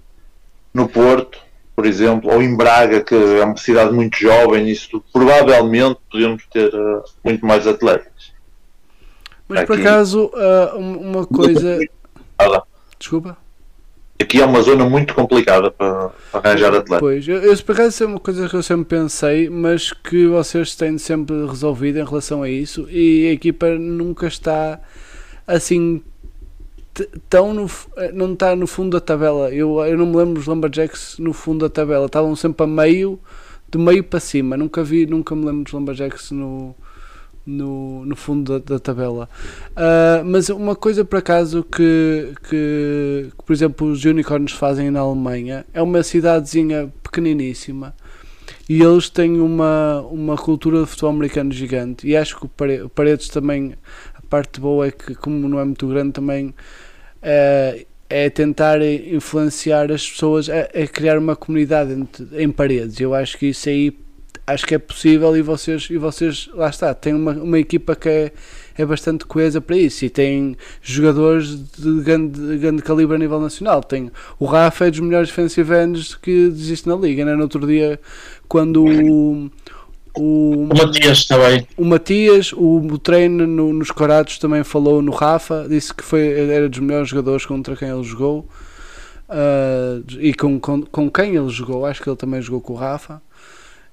no Porto, por exemplo, ou em Braga, que é uma cidade muito jovem, isso tudo, provavelmente podíamos ter eh, muito mais atletas. Mas por Aqui. acaso, ah, um- uma coisa. Desculpa? Aqui é uma zona muito complicada para, para arranjar atleta. Pois, eu, eu por acaso é uma coisa que eu sempre pensei, mas que vocês têm sempre resolvido em relação a isso e a equipa nunca está assim t- tão no, eh, não está no fundo da tabela. Eu, eu não me lembro dos Lumberjacks no fundo da tabela, estavam sempre a meio, de meio para cima. Nunca vi, nunca me lembro dos Lumberjacks no, no, no fundo da, da tabela. Ah, mas uma coisa por acaso que, que, que, por exemplo, os Unicorns fazem na Alemanha é uma cidadezinha pequeniníssima e eles têm uma, uma cultura de futebol americano gigante. E acho que o Paredes também, a parte boa é que, como não é muito grande, também é, tentar influenciar as pessoas a, a criar uma comunidade entre- em Paredes. Eu acho que isso aí acho que é possível e vocês, e vocês lá está, têm uma, uma equipa que é, é bastante coesa para isso e tem jogadores de grande, de grande calibre a nível nacional. Tem, o Rafa é dos melhores defensive ends que existe na liga, né? no outro dia quando o, o, O Matias também. o Matias, o, o treino no- nos Corados também falou no Rafa, disse que foi, era dos melhores jogadores contra quem ele jogou ah, e com, com, com quem ele jogou, acho que ele também jogou com o Rafa.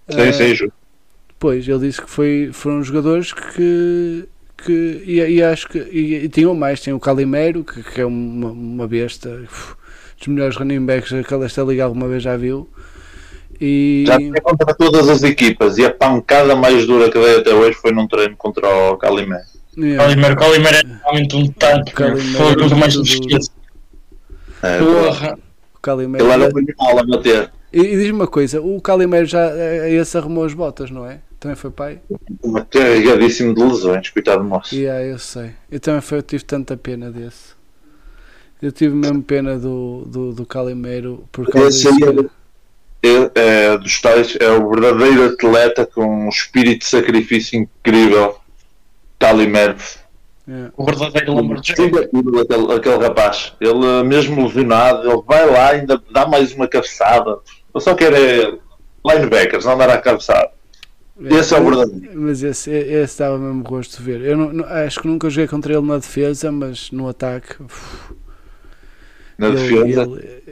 Sim, Ah, sim, Ju. Pois, ele disse que foi, foram jogadores que. que e, e acho que. E, e tinham mais, tem o Calimero, que, que é uma, uma besta, uf, dos melhores running backs que esta liga alguma vez já viu. E. Já tinha contra todas as equipas e a pancada mais dura que dei até hoje foi num treino contra o Calimé. Yeah. Calimero, Calimero é realmente um tanque. Foi nunca mais tudo- me esqueço. É, Porra. O Calimero. ele era um animal a bater. E, e diz-me uma coisa, o Calimero já é esse arrumou as botas, não é? Também foi pai? Carregadíssimo de lesões, coitado do moço. E yeah, eu sei. Eu também foi, eu tive tanta pena desse. Eu tive mesmo pena do, do, do Calimero por causa disso. Ele, é, dos tais, é o verdadeiro atleta com um espírito de sacrifício incrível. Calimero. Yeah. O verdadeiro Lumberjack. Aquilo, aquele, aquele rapaz. Ele, mesmo lesionado, ele vai lá e ainda dá mais uma cabeçada. Eu só quero é linebackers, não dar a cabeçada. Esse é o verdadeiro. Mas esse, esse dava mesmo gosto de ver. Eu não- não- acho que nunca joguei contra ele na defesa, mas no ataque. uf, Na ele- defesa, ele-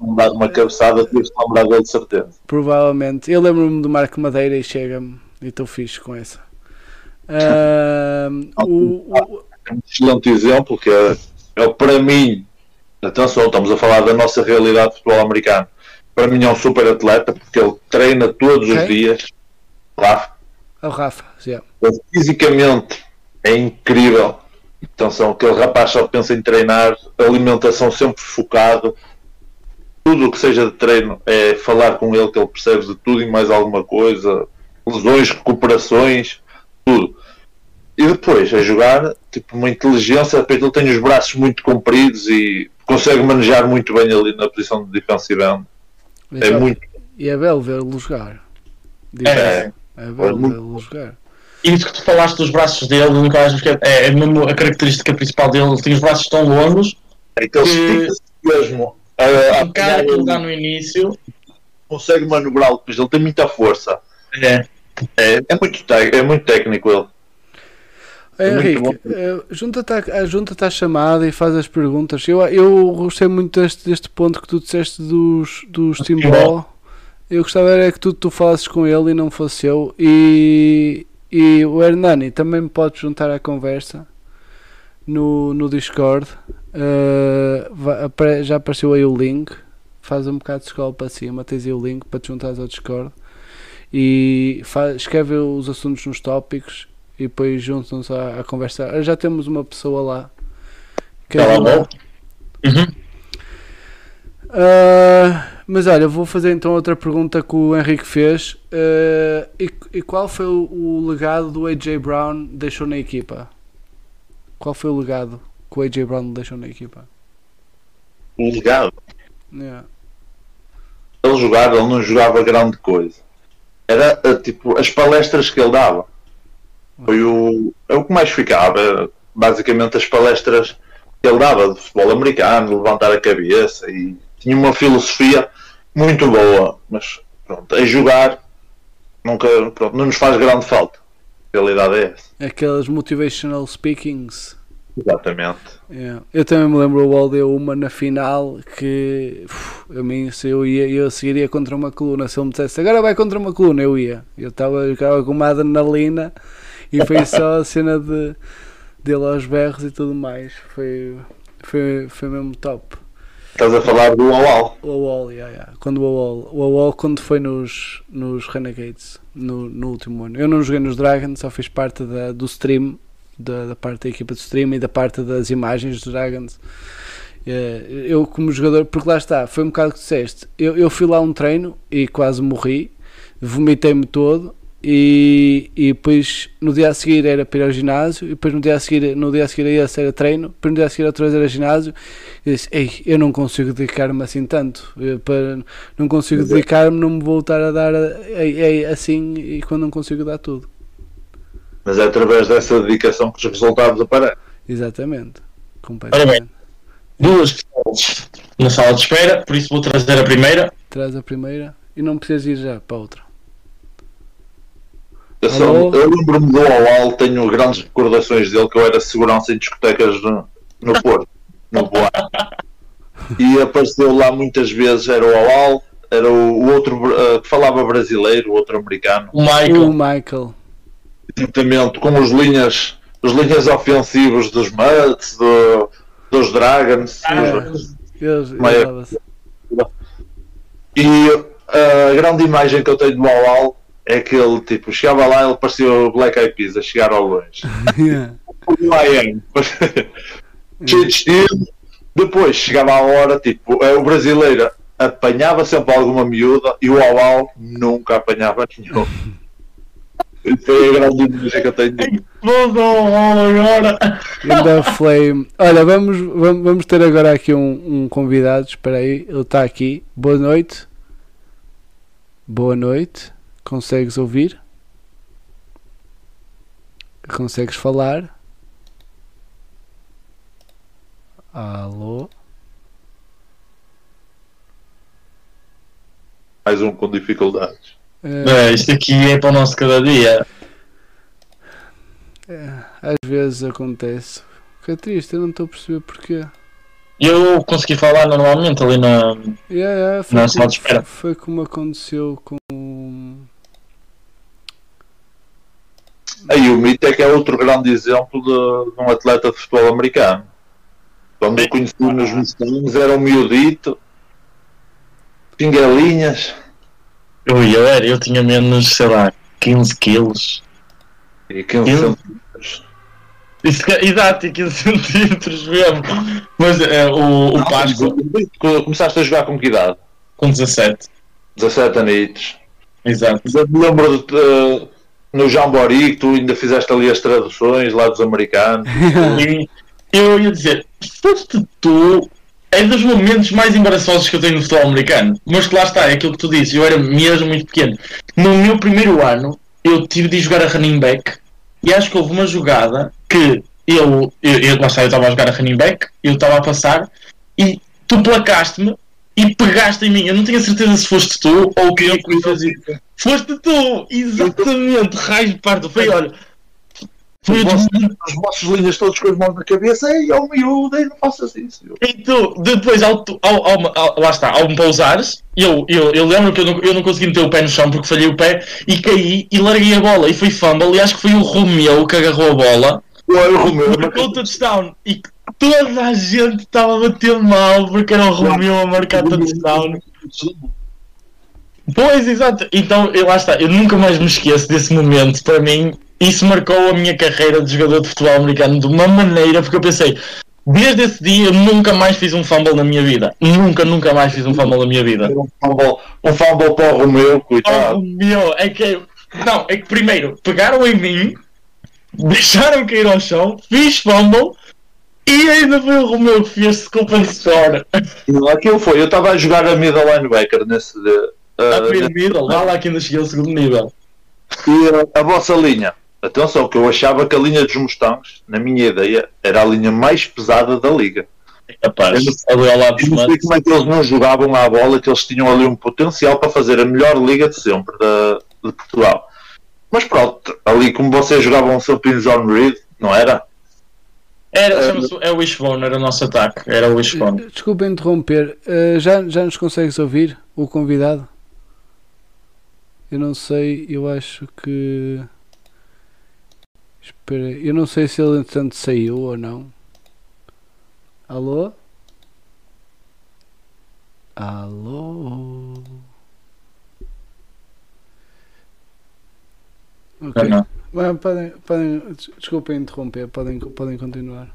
não dar uma cabeçada, deves lembrar dele de certeza. provavelmente. Eu lembro-me do Marco Madeira e chega-me. E estou fixe com essa. Ahm, <laughs> o- o- É um excelente exemplo que é, é o para mim, atenção, estamos a falar da nossa realidade de futebol americano. Para mim é um super atleta porque ele treina todos os Ok. dias. Lá, o Rafa, yeah. ele fisicamente é incrível. Atenção, aquele rapaz só pensa em treinar, alimentação sempre focado. Tudo o que seja de treino é falar com ele que ele percebe de tudo e mais alguma coisa. Lesões, recuperações, tudo. E depois, a jogar, tipo, uma inteligência, depois ele tem os braços muito compridos e consegue manejar muito bem ali na posição de defensive end. É muito. E é belo vê-lo jogar. É. é belo muito vê-lo jogar. E isso que tu falaste dos braços dele, nunca acho que é, é mesmo a característica principal dele. Ele tem os braços tão longos, É que ele Que- mesmo. A, a, a cara que dá no início. consegue manobrá-lo, pois ele tem muita força. É. É, é, muito, é muito técnico ele. É Henrique, eh, junta-te à, junta à chamada e faz as perguntas. Eu, eu gostei muito deste, deste ponto que tu disseste dos, dos Timbó. Eu gostava era que tu, tu falasses com ele e não fosse eu. E, e o Hernani também me pode juntar à conversa no, no Discord. Eh, já apareceu aí o link. Faz um bocado de scroll para cima, tens aí o link para te juntares ao Discord. E fa- escreve os assuntos nos tópicos e depois juntam-se à, à conversa. Já temos uma pessoa lá. Quer Tá lá? Uhum. Ah, mas olha, vou fazer então outra pergunta que o Henrique fez. Ah, e, e qual foi o, o legado do AJ Brown deixou na equipa? Qual foi o legado que o AJ Brown deixou na equipa? O legado. Yeah. Ele jogava, ele não jogava grande coisa. Era eh, tipo as palestras que ele dava. Foi o, é o que mais ficava. Basicamente as palestras que ele dava de futebol americano, levantar a cabeça e tinha uma filosofia muito boa. Mas pronto, a jogar nunca, pronto, não nos faz grande falta. A realidade é essa. Aqueles motivational speakings. Exatamente. Yeah. Eu também me lembro o Wall deu uma na final que uf, a mim se eu ia eu seguiria contra uma coluna. Se ele me dissesse agora vai contra uma coluna, eu ia. Eu estava com uma adrenalina e foi só a cena de dele aos berros e tudo mais. Foi, foi, foi mesmo top. Estás a falar do Awal. O Wall, yeah, yeah. quando o Wall, o Wall quando foi nos, nos Renegades no, no último ano. Eu não joguei nos Dragons, só fiz parte da, do stream, da, da parte da equipa do stream e da parte das imagens dos Dragons. Eh, Eu como jogador, porque lá está, foi um bocado que disseste, eu, eu fui lá a um treino e quase morri, vomitei-me todo e, e depois no dia a seguir era para ir ao ginásio e depois no dia a seguir, no dia a seguir ia ser a treino, depois no dia a seguir outra vez era ginásio e disse, ei, eu não consigo dedicar-me assim tanto, eu, para, não consigo é- dedicar-me, não me voltar a dar a- ei, ei, assim e quando não consigo dar tudo. Mas é através dessa dedicação que os resultados aparecem. Exatamente. Ora Duas pessoas na sala de espera, por isso vou trazer a primeira. Traz a primeira e não precisas ir já para a outra. Eu, só- eu lembro-me do Awal, tenho grandes recordações dele, que eu era segurança em discotecas no, no Porto, no Boa. <laughs> E apareceu lá muitas vezes, era o Awal, era o, o outro eh, que falava brasileiro, o outro americano, O Michael. O Michael. Juntamente com os linhas, os linhas ofensivos dos Mutts, do- dos Dragons. Ah, dos- Eles, Mas- ele dava-se. E a grande imagem que eu tenho do Awal é que ele tipo, chegava lá ele parecia o Black Eyed Peas a chegar ao longe. <laughs> I am. Cheio de estilo. Depois chegava a hora, tipo, o brasileiro apanhava sempre alguma miúda e o Awal nunca apanhava nenhum. <laughs> Foi a grande imagem que eu tenho. dele. Vou dar um rolo agora. Ainda Flame. Olha, vamos, vamos, vamos ter agora aqui um, um convidado. Espera aí, ele está aqui. Boa noite. Boa noite. Consegues ouvir? Consegues falar? Alô? Mais um com dificuldades. É, É, isto aqui é para o nosso cada dia. às vezes acontece. Que é triste, eu não estou a perceber porquê. Eu consegui falar normalmente ali na. Yeah, yeah, como, só de espera. foi como aconteceu com. Aí o Mito é que é outro grande exemplo de, de um atleta de futebol americano. Quando eu conheci nos Mustangs era um miudito, pingalinhas. Eu, eu era, eu tinha menos, sei lá, 15 quilos. E 15 Eu? centímetros. Que- exato, e 15 <laughs> centímetros mesmo. Mas é, o, o Páscoa, Quando Começaste a jogar com que idade? com 17. 17 anitos. Exato. Eu me lembro de, eh, no Jambori que tu ainda fizeste ali as traduções lá dos americanos. <laughs> E eu ia dizer, foste tu. É dos momentos mais embaraçosos que eu tenho no futebol americano. Mas que lá está, é aquilo que tu dizes. Eu era mesmo muito pequeno. No meu primeiro ano, eu tive de jogar a running back. E acho que houve uma jogada que eu, eu, eu lá está, eu estava a jogar a running back, eu estava a passar e tu placaste-me e pegaste em mim. Eu não tinha certeza se foste tu ou quem é que me fazia. Foste tu! Exatamente! Raio de parto. Foi, olha. Foi Os vossos, os vossos linhas todos com as mãos na cabeça. Ei, é o miúdo, ei, não faças isso. E tu, depois, ao, ao, ao- ao- lá está, ao me pousares, eu, eu, eu lembro que eu não, eu não consegui meter o pé no chão porque falhei o pé e caí e larguei a bola. E foi fumble. E acho que foi o Romeu que agarrou a bola, eu, o Romeu, marcou o touchdown. E toda a gente estava a bater mal porque era o Romeu a marcar touchdown. Pois, exato. Então, lá está, eu nunca mais me esqueço desse momento. Para mim, isso marcou a minha carreira de jogador de futebol americano de uma maneira, porque eu pensei, desde esse dia, nunca mais fiz um fumble na minha vida. Nunca, nunca mais fiz um fumble na minha vida. um fumble, um fumble para o Romeu, Oh, coitado. meu, é que. Não, é que primeiro pegaram em mim, deixaram cair ao chão, fiz fumble. E ainda foi o Romeu que fez compensar Não, Aquilo foi, eu estava a jogar a middle linebacker nesse. de- a nível. Vá lá que ainda cheguei ao segundo nível. E a, a vossa linha, atenção, que eu achava que a linha dos Mustangs, na minha ideia, era a linha mais pesada da liga. Rapaz, Eu ali ao lado Eu não sei como é que eles não jogavam à bola, que eles tinham ali um potencial para fazer a melhor liga de sempre da, de Portugal. Mas pronto, ali como vocês jogavam sempre em John Reed, não era? Era, é o Wishbone, era o nosso ataque. Era o Wishbone. Desculpa interromper. eh, já, já nos consegues ouvir o convidado? Eu não sei, eu acho que. Espera, eu não sei se ele entretanto saiu ou não. Alô? Alô? Ok. Não, não. Bem, podem, podem, des- desculpem interromper, podem, podem continuar.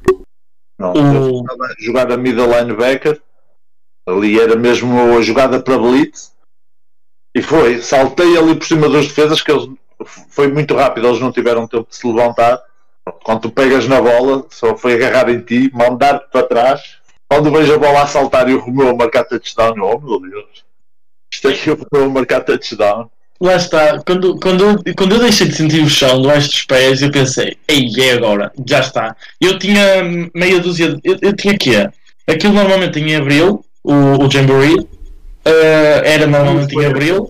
Não, O- eu estava a jogar a middle linebacker. Ali era mesmo a jogada para blitz. E foi. Saltei ali por cima dos defesas, que eles foi muito rápido, eles não tiveram tempo de se levantar. Quando tu pegas na bola, só foi agarrar em ti, mandar-te para trás. Quando vejo a bola a saltar e o Romeu a marcar touchdown, oh meu Deus. Isto aqui o Romeu a marcar touchdown. Lá está, quando, quando, eu- quando eu deixei de sentir o chão debaixo dos pés, eu pensei, ei, é agora, já está. Eu tinha meia dúzia, de, eu, eu tinha quê? Aquilo normalmente em abril, o, o Jamboree, eh, era normalmente em abril.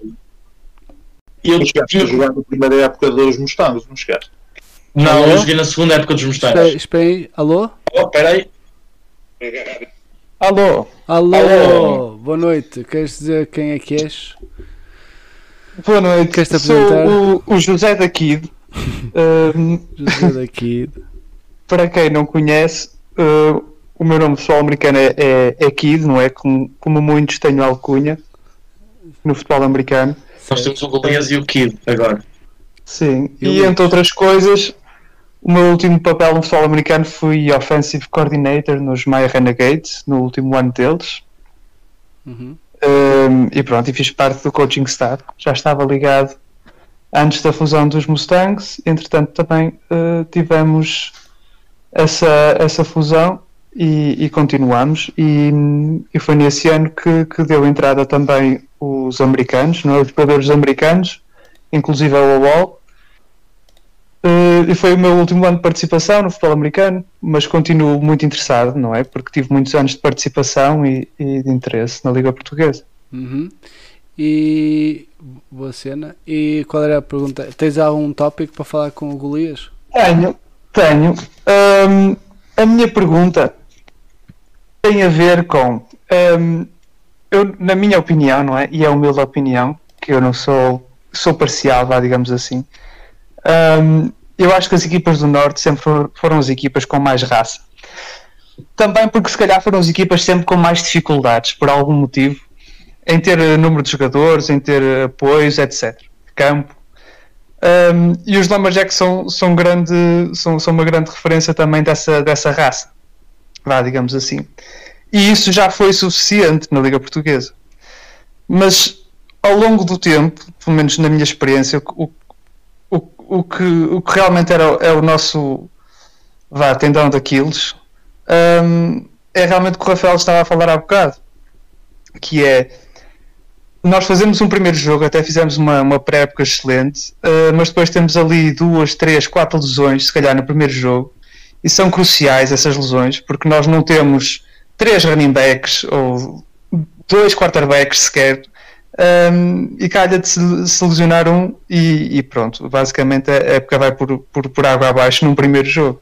E eu chegaste a jogar na primeira época dos Mustangos, não chegaste? não, Alô? eu joguei na segunda época dos Espera, Mustangs. espera aí, alô? Oh, peraí, Alô, Alô? Alô? Boa noite, queres dizer quem é que és? boa noite. Queres-te Sou apresentar? o, o José da Kid. <laughs> Ahm, José daqui. para quem não conhece, ah, o meu nome pessoal americano é, é, é Kid, não é? Como, como muitos tenho alcunha no futebol americano. Nós temos o Golias e o Kid agora. Sim, e lembro. entre outras coisas, o meu último papel no futebol americano fui Offensive Coordinator nos Maya Renegades, no último ano deles. Uhum. Um, e pronto, e fiz parte do coaching staff. Já estava ligado antes da fusão dos Mustangs. Entretanto, também uh, tivemos essa, essa fusão e, e continuamos. E, e foi nesse ano que, que deu entrada também os americanos, não é? os jogadores americanos, inclusive ao UOL. Uh, e foi o meu último ano de participação no futebol americano, mas continuo muito interessado, não é? Porque tive muitos anos de participação e, e de interesse na Liga Portuguesa. Uhum. E boa cena. E qual era a pergunta? Tens algum tópico para falar com o Golias? Tenho, tenho. Hum, a minha pergunta tem a ver com. hum, eu, na minha opinião, não é? E é humilde opinião, que eu não sou, sou parcial, vá, digamos assim. hum, eu acho que as equipas do Norte sempre foram, foram as equipas com mais raça. Também porque se calhar foram as equipas sempre com mais dificuldades, por algum motivo, em ter eh, número de jogadores, em ter eh, apoios, etc. Campo. Um, e os Lumberjacks são, são, grande, são, são uma grande referência também dessa, dessa raça, vá, digamos assim. E isso já foi suficiente na Liga Portuguesa. Mas ao longo do tempo, pelo menos na minha experiência, o, o, o, que, o que realmente era, é o nosso vá, tendão daqueles um, é realmente o que o Rafael estava a falar há bocado, que é nós fazemos um primeiro jogo, até fizemos uma, uma pré-época excelente, eh, mas depois temos ali duas, três, quatro lesões, se calhar no primeiro jogo, e são cruciais essas lesões, porque nós não temos três running backs ou dois quarterbacks sequer, ehm, e calha de se, lesionar um, e, e pronto, basicamente a época vai por, por, por água abaixo num primeiro jogo.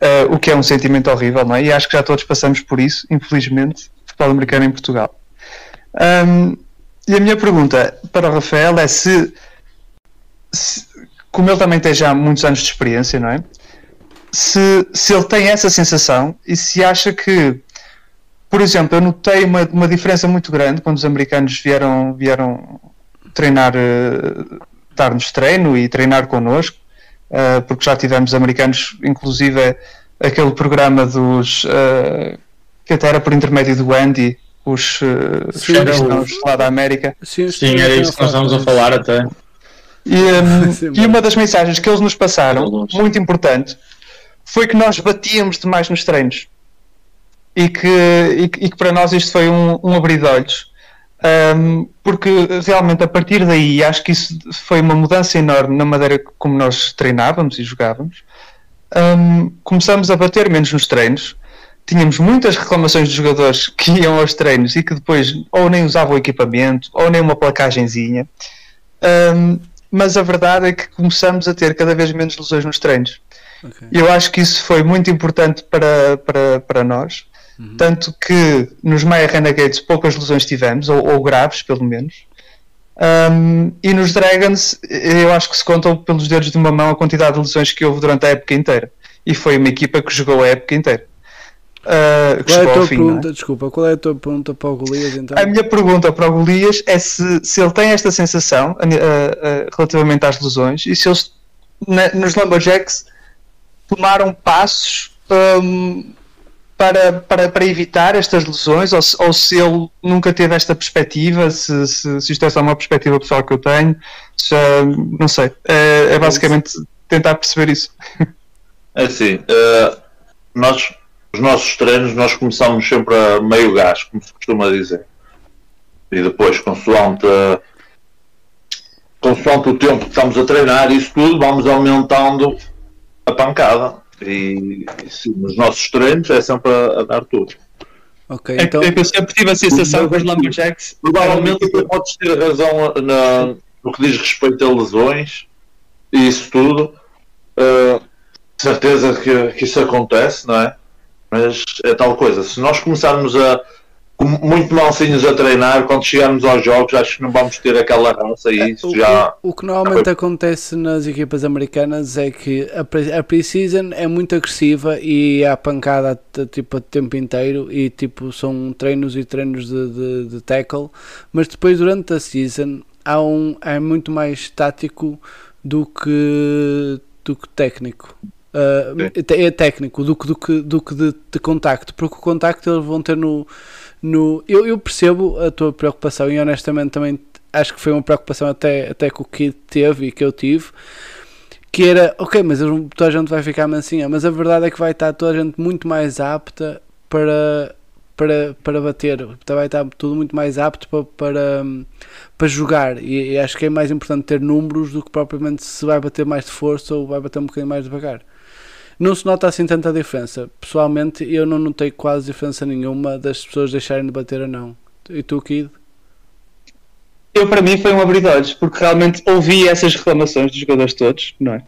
Eh, o que é um sentimento horrível, não é? E acho que já todos passamos por isso, infelizmente, futebol americano em Portugal. Ehm, e a minha pergunta para o Rafael é se, se- como ele também tem já muitos anos de experiência, não é? Se, se ele tem essa sensação e se acha que, por exemplo, eu notei uma, uma diferença muito grande quando os americanos vieram, vieram treinar, eh, dar-nos treino e treinar connosco, eh, porque já tivemos americanos, inclusive aquele programa dos eh, que até era por intermédio do Andy, os, cristãos lá da América. Sim, Sim, era isso que nós estávamos a falar até. E, um, <laughs> Sim, e uma das mensagens que eles nos passaram, muito importante, foi que nós batíamos demais nos treinos. E que, e, e que para nós isto foi um, um abrir de olhos. Um, porque realmente a partir daí acho que isso foi uma mudança enorme na maneira como nós treinávamos e jogávamos. Um, começamos a bater menos nos treinos. Tínhamos muitas reclamações de jogadores <laughs> que iam aos treinos e que depois ou nem usavam equipamento ou nem uma placagenzinha. Um, mas a verdade é que começamos a ter cada vez menos lesões nos treinos. Ok. E eu acho que isso foi muito importante para, para, para nós. Uhum. Tanto que nos Maya Renegades poucas lesões tivemos, ou, ou graves pelo menos. Um, e nos Dragons eu acho que se contam pelos dedos de uma mão a quantidade de lesões que houve durante a época inteira. E foi uma equipa que jogou a época inteira. Uh, Qual é a tua fim, é? pergunta? Desculpa, qual é a tua pergunta para o Golias então? A minha pergunta para o Golias é se, se ele tem esta sensação uh, uh, relativamente às lesões e se eles na- nos Lumberjacks tomaram passos um, para, para, para evitar estas lesões ou se, ou se ele nunca teve esta perspectiva, se, se, se isto é só uma perspectiva pessoal que eu tenho, uh, não sei. É, é basicamente tentar perceber isso. É assim, eh, nós, os nossos treinos, nós começamos sempre a meio gás, como se costuma dizer. E depois, consoante, eh, consoante o tempo que estamos a treinar, isso tudo, vamos aumentando a pancada. E, e sim, nos nossos treinos é sempre a, a dar tudo. Ok, É, então. é que eu sempre tive a sensação que os Lumberjacks Provavelmente até podes ter razão na- no que diz respeito a lesões e isso tudo. Uh, certeza que, que isso acontece, não é? Mas é tal coisa. Se nós começarmos a com muito malcinhos a treinar, quando chegarmos aos jogos, acho que não vamos ter aquela raça e isso O, já. o- o que normalmente acontece nas equipas americanas é que a, a pre-season é muito agressiva e há pancada tipo, o tempo inteiro e tipo são treinos e treinos de, de, de tackle, mas depois durante a season há um, é muito mais tático do que, do que técnico. É é técnico do que, do que, do que de, de contacto, porque o contacto eles vão ter no. No eu, eu percebo a tua preocupação e honestamente também acho que foi uma preocupação até, até que o Kid teve e que eu tive. Que era, ok, mas toda a gente vai ficar mansinha, mas a verdade é que vai estar toda a gente muito mais apta para, para, para bater, vai estar tudo muito mais apto para, para, para jogar. E, e acho que é mais importante ter números do que propriamente se vai bater mais de força ou vai bater um bocadinho mais devagar. Não se nota assim tanta diferença. Pessoalmente, eu não notei quase diferença nenhuma das pessoas deixarem de bater ou não. E tu, Kid? eu para mim foi um abrir de olhos, porque realmente ouvi essas reclamações dos jogadores todos, não é?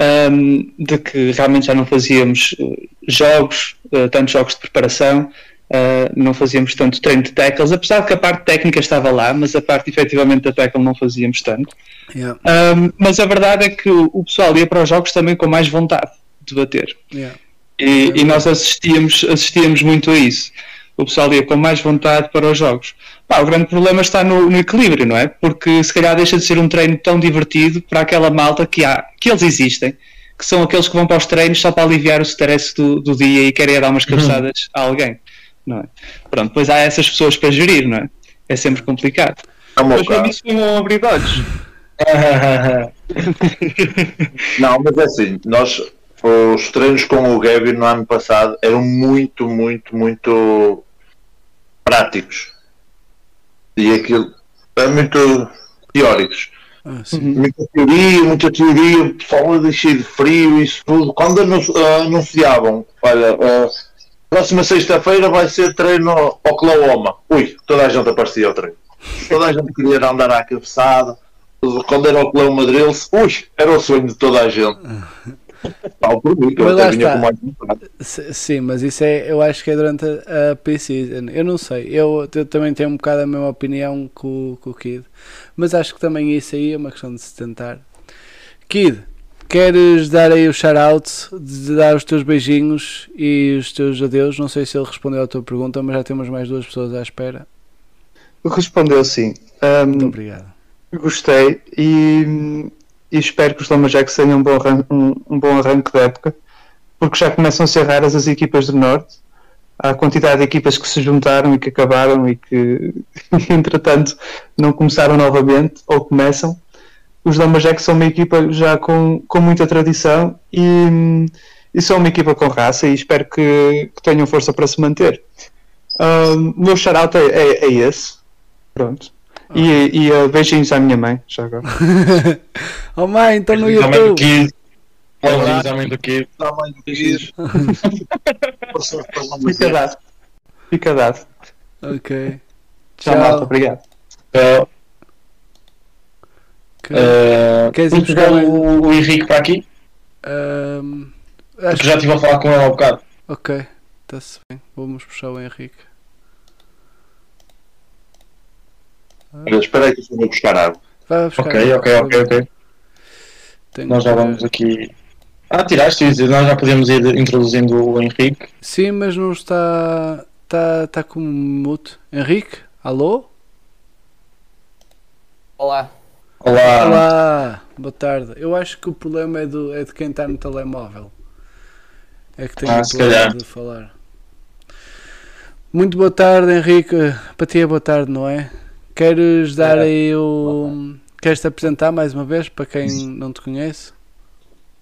Ahm, de que realmente já não fazíamos eh, jogos, eh, tantos jogos de preparação, eh, não fazíamos tanto treino de tackles, apesar de que a parte técnica estava lá, mas a parte efetivamente da tackle não fazíamos tanto. Yeah, Ahm, mas a verdade é que o pessoal ia para os jogos também com mais vontade de bater. yeah. E, e nós assistíamos, assistíamos muito a isso. O pessoal ia com mais vontade para os jogos. Pá, o grande problema está no, no equilíbrio, não é? Porque se calhar deixa de ser um treino tão divertido para aquela malta que há, que eles existem, que são aqueles que vão para os treinos só para aliviar o stress do, do dia e querem dar umas cabeçadas a alguém, não é? Pronto, depois há essas pessoas para gerir, não é? É sempre complicado. É Mas para mim de olhos. <laughs> <laughs> Não, mas é assim, nós os treinos com o Gabi no ano passado eram muito, muito, muito práticos. E aquilo é muito teóricos. Ah, sim. Muita teoria, muita teoria, o pessoal a cheio de frio, isso tudo. Quando anun- ah, anunciavam, olha, ah, próxima sexta-feira vai ser treino Oklahoma. Ui, toda a gente aparecia ao treino. Toda a gente queria andar à cabeçada. Quando era Oklahoma Drills, ui, era o sonho de toda a gente. Tal por mim, que eu Mas lá até vinha está. com mais Sim, mas isso é, eu acho que é durante a, a pre-season. Eu não sei, eu, eu também tenho um bocado a mesma opinião que o, que o Kid, mas acho que também isso aí é uma questão de se tentar. Kid, queres dar aí o shout-out, de dar os teus beijinhos e os teus adeus? Não sei se ele respondeu à tua pergunta, mas já temos mais duas pessoas à espera. Respondeu sim. Muito Um, obrigado. Gostei e, e espero que os Lumberjacks tenham um bom, arran- um, um bom arranque época, porque já começam a ser raras as equipas do Norte. A quantidade de equipas que se juntaram e que acabaram e que, <laughs> entretanto, não começaram novamente ou começam. Os Lumberjacks são uma equipa já com, com muita tradição e, e são uma equipa com raça e espero que, que tenham força para se manter. Um, o meu shout-out é, é, é esse. Pronto. E, e uh, beijinhos à minha mãe, já agora. <laughs> oh mãe, estou no YouTube. Kid. Olá. Diz homem do Kid. Tamanho do que <laughs> Fica dado. Fica dado. Ok. Tchau, malta. Tchau. Obrigado. Uh, Ok. uh, Queres ir vamos buscar o, o Henrique para aqui? Ahm, acho Porque já estive a falar com ele há um bocado. Ok, está-se bem. Vamos puxar o Henrique. Espera aí que eu vou buscar água. Vai buscar. Ok, ok, ok, ok. Tenho Nós já vamos aqui. Ah, tiraste, isso, nós já podemos ir introduzindo o Henrique. Sim, mas não está. Está tá com mute. Henrique? Alô? Olá. Olá. Olá, boa tarde. Eu acho que o problema é, do, é de quem está no telemóvel. É que tem Ah, um se problema calhar. de falar. Muito boa tarde, Henrique. Para ti é boa tarde, não é? Queres dar É. aí o. Queres te apresentar mais uma vez para quem não te conhece?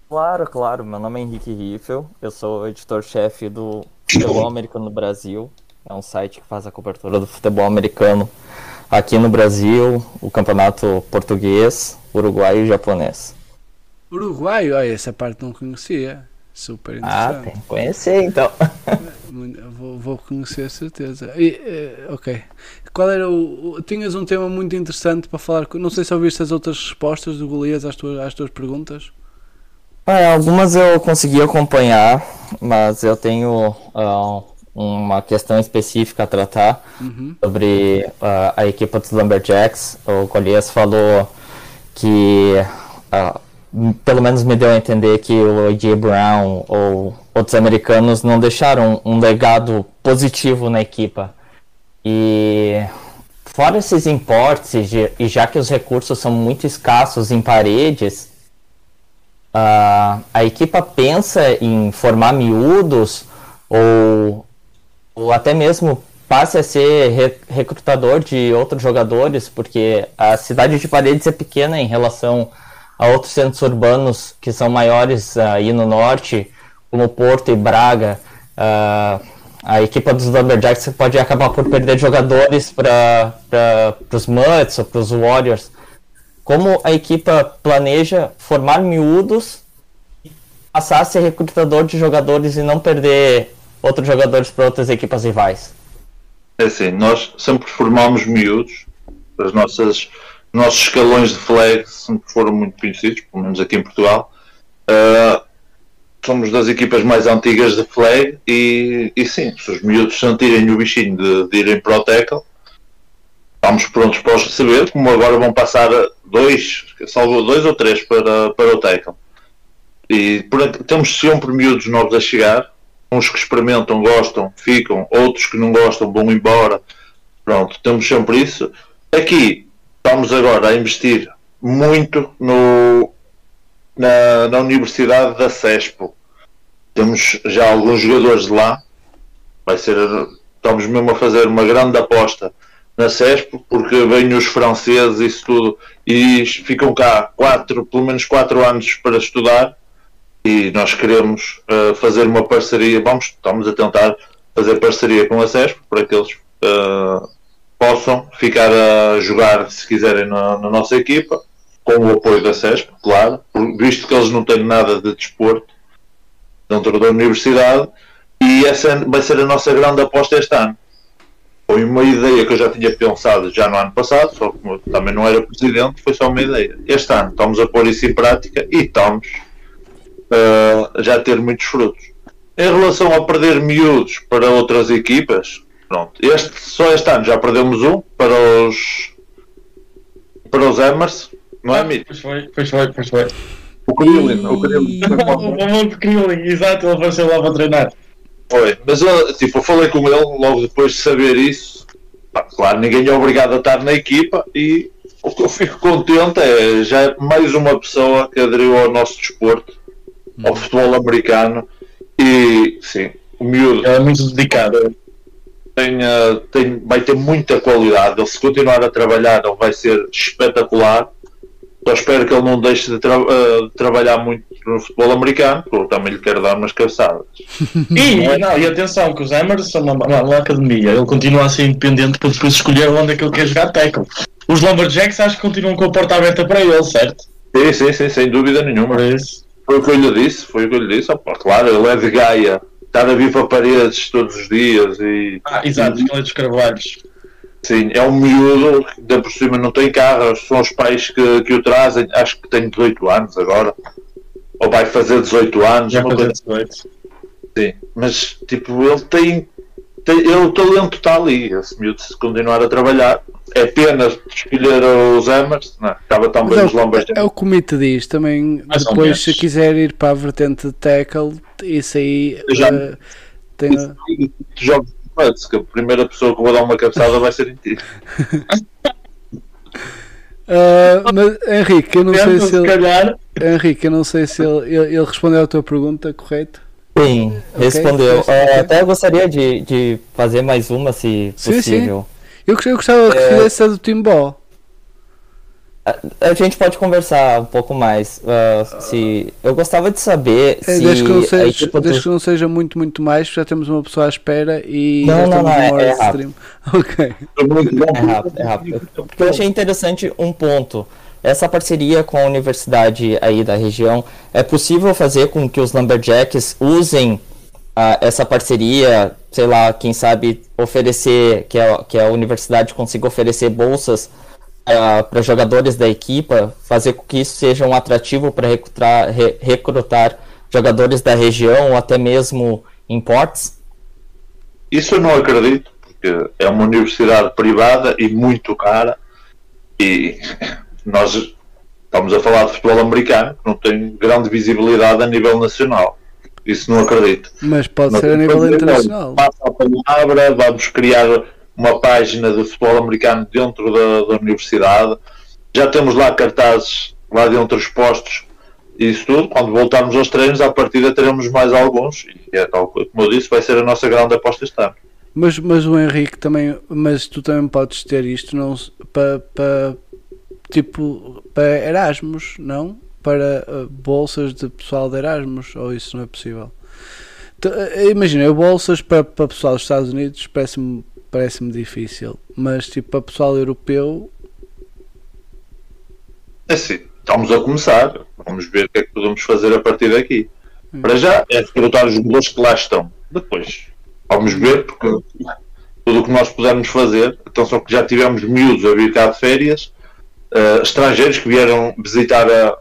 Claro, claro. Meu nome é Henrique Riffel. Eu sou editor-chefe do Futebol Americano no Brasil. É um site que faz a cobertura do futebol americano aqui no Brasil, o campeonato português, uruguaio e japonês. Uruguaio? Ah, essa parte não conhecia. Super Ah, interessante. tem que conhecer então. Vou, vou conhecer, certeza. E, eh, ok. Qual era o, Tinhas um tema muito interessante para falar. Não sei se ouviste as outras respostas do Golias às tuas, às tuas perguntas. Algumas eu consegui acompanhar, mas eu tenho ah, uma questão específica a tratar. Uhum. sobre ah, a equipe dos Lumberjacks. O Golias falou que, m- pelo menos me deu a entender que o A.J. Brown ou outros americanos não deixaram um legado positivo na equipa. E fora esses importes, e já- que os recursos são muito escassos em paredes, ah, a equipa pensa em formar miúdos ou, ou até mesmo passe a ser re- recrutador de outros jogadores, porque a cidade de Paredes é pequena em relação a outros centros urbanos que são maiores ah, aí no norte, como Porto e Braga. Ah, a equipa dos Lumberjacks pode acabar por perder jogadores para os Muds ou para os Warriors. Como a equipa planeja formar miúdos passar a ser recrutador de jogadores e não perder outros jogadores para outras equipas rivais? É assim, nós sempre formamos miúdos, nossas nossos escalões de flag sempre foram muito conhecidos, pelo menos aqui em Portugal. Ah, somos das equipas mais antigas de flag e, e sim, se os miúdos sentirem o bichinho de, de irem para o tackle, estamos prontos para os receber, como agora vão passar dois, salvo dois ou três para, para o tackle. E por temos sempre miúdos novos a chegar, uns que experimentam, gostam, ficam, outros que não gostam, vão embora. Pronto, temos sempre isso. Aqui estamos agora a investir muito no, na, na Universidade da CESPO. Temos já alguns jogadores de lá. Vai ser, estamos mesmo a fazer uma grande aposta na CESPO, porque vêm os franceses isso tudo, e ficam cá quatro, pelo menos quatro anos para estudar e nós queremos uh, fazer uma parceria, vamos, estamos a tentar fazer parceria com a CESP para que eles uh, possam ficar a jogar se quiserem na, na, nossa equipa, com o apoio da CESP, claro, visto que eles não têm nada de desporto dentro da universidade, e essa vai ser a nossa grande aposta este ano. Foi uma ideia que eu já tinha pensado já no ano passado, só que também não era presidente, foi só uma ideia. Este ano estamos a pôr isso em prática e estamos uh, já ter muitos frutos. Em relação a perder miúdos para outras equipas, pronto, este, só este ano já perdemos um para os para os Emers, não é, Mito? Pois foi, pois foi, pois foi. O Krillin, o Krillin. <laughs> o famoso Krillin, exato, ele apareceu lá para treinar. Foi, mas eu, tipo, eu falei com ele logo depois de saber isso. Pá, claro, ninguém é obrigado a estar na equipa e o que eu fico contente é já é mais uma pessoa que aderiu ao nosso desporto, ao futebol americano e sim, o miúdo é muito dedicado. tem, uh, tem, vai ter muita qualidade. Ele se continuar a trabalhar, ele vai ser espetacular. Só espero que ele não deixe de, tra uh, de trabalhar muito no futebol americano, porque eu também lhe quero dar umas cabeçadas. <laughs> E, não, e atenção, que os Emers são uma, uma, uma academia. Ele continua a ser independente para depois escolher onde é que ele quer jogar tackle. Os Lumberjacks acho que continuam com a porta aberta para ele, certo? Sim, sim, sim, sem dúvida nenhuma. Isso. Foi o que eu lhe disse, foi o que eu lhe disse. Opa, claro, ele é de Gaia, estar a vir para paredes todos os dias e. Ah, exato, e, aquele dos Carvalhos. Sim, é um miúdo que ainda por cima não tem carro, são os pais que, que o trazem, acho que tem 18 anos agora. ou vai fazer 18 anos, Já fazer coisa 18. assim. Mas, tipo, ele tem, tem ele, o talento está ali. Esse miúdo, se continuar a trabalhar, é pena escolher os Hammers, não, é? estava tão Mas bem é, os Lombas. é o que o Mito diz também. Mais depois, se quiser ir para a vertente de tackle, isso aí Eu já- eh, tem. Jogos Bucks, que a primeira pessoa que vou dar uma cabeçada vai ser em ti. <laughs> Ah, mas Henrique, eu não sei se ele, calhar, Henrique, eu não sei se ele, ele, ele respondeu à tua pergunta, correto? Sim, respondeu. Ah, até gostaria de, de fazer mais uma, se Sim, possível. Eu, gost- eu gostava que É. fizesse a do Timbó. A gente pode conversar um pouco mais. ah, se eu gostava de saber É, se desde, que não seja, equipa desde do... que não seja muito, muito mais, porque já temos uma pessoa à espera e Não, já não, não, é- é stream. <laughs> Ok. É rápido, é rápido. Porque eu achei interessante um ponto. Essa parceria com a universidade aí da região, é possível fazer com que os Lumberjacks usem ah, essa parceria, sei lá, quem sabe oferecer, que a, que a universidade consiga oferecer bolsas para jogadores da equipa, fazer com que isso seja um atrativo para recrutar, re- recrutar jogadores da região ou até mesmo imports? Isso eu não acredito, porque é uma universidade privada e muito cara. E nós estamos a falar de futebol americano, que não tem grande visibilidade a nível nacional. Isso não acredito. Mas pode ser a nível internacional. Passa a palavra, vamos criar uma página de futebol americano dentro da, da universidade. Já temos lá cartazes lá dentro expostos isso tudo. Quando voltarmos aos treinos, à partida teremos mais alguns. E é tal, como eu disse, vai ser a nossa grande aposta este ano. Mas, mas o Henrique também, mas tu também podes ter isto não para, para tipo para Erasmus, não? Para uh, bolsas de pessoal de Erasmus, ou isso não é possível? Uh, Imagina, bolsas para, para pessoal dos Estados Unidos parece-me parece difícil, mas tipo para pessoal europeu, É assim, estamos a começar. Vamos ver o que é que podemos fazer a partir daqui. Para já é recrutar os jogadores que lá estão. Depois vamos ver, porque tudo o que nós pudermos fazer, então só que já tivemos miúdos a vir cá de férias, eh, estrangeiros que vieram visitar, a,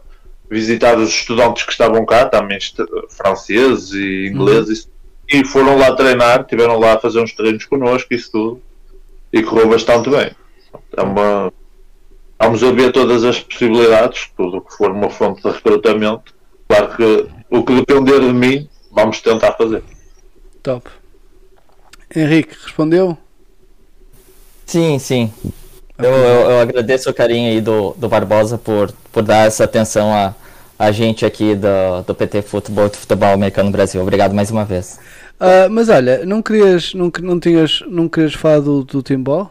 visitar os estudantes que estavam cá, também est- franceses e ingleses, e foram lá treinar, tiveram lá a fazer uns treinos connosco, isso tudo, e correu bastante bem. É uma, Vamos a ver todas as possibilidades, tudo o que for uma fonte de recrutamento. Claro que o que depender de mim, vamos tentar fazer. top. Henrique, respondeu? Sim, sim. Eu, eu, eu agradeço o carinho aí do, do Barbosa por, por dar essa atenção a, a gente aqui do, do PT Futebol do Futebol Americano Brasil. Obrigado mais uma vez. Ah, mas olha, não querias, não, não tinhas, não querias falar do, do Timbó?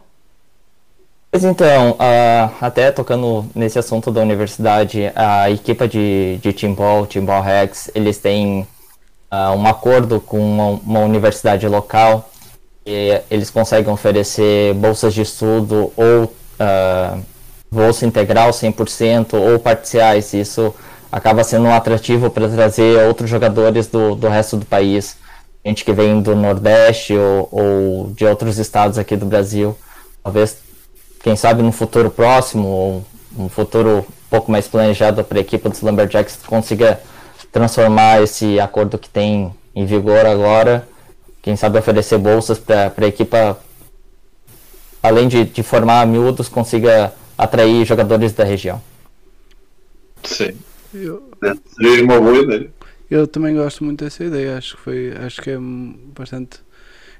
Pois então, ah, até tocando nesse assunto da universidade, a equipa de, de Timbol, Timbol Rex, eles têm ah, um acordo com uma, uma universidade local e eles conseguem oferecer bolsas de estudo ou bolsa integral 100% ou parciais. Isso acaba sendo um atrativo para trazer outros jogadores do, do resto do país, gente que vem do Nordeste ou, ou de outros estados aqui do Brasil. Talvez quem sabe no futuro próximo, ou um futuro um pouco mais planejado para a equipe dos Lumberjacks consiga transformar esse acordo que tem em vigor agora, quem sabe oferecer bolsas para a equipa, além de, de formar miúdos, consiga atrair jogadores da região. Sim. Eu, Seria uma boa ideia. Eu também gosto muito dessa ideia, acho que foi, acho que é bastante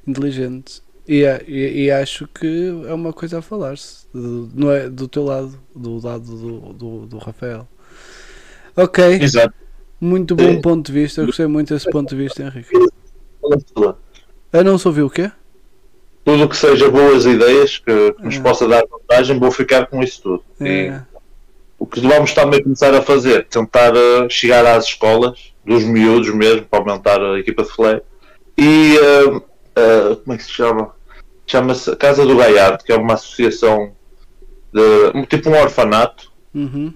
inteligente. E, a- e, e acho que é uma coisa a falar-se. Do, não é do teu lado, do lado do, do, do Rafael. Ok, Exato. muito bom Sim. ponto de vista. Eu gostei muito desse ponto de vista, Henrique. Tudo Ah, não se ouviu o quê? o que seja boas ideias que, que nos É. possa dar vantagem, vou ficar com isso tudo. E É, o que vamos também começar a fazer, tentar eh, chegar às escolas, dos miúdos mesmo, para aumentar a equipa de flag. E eh, eh, como é que se chama? Chama-se Casa do Gaiardo, que é uma associação de tipo um orfanato. uhum,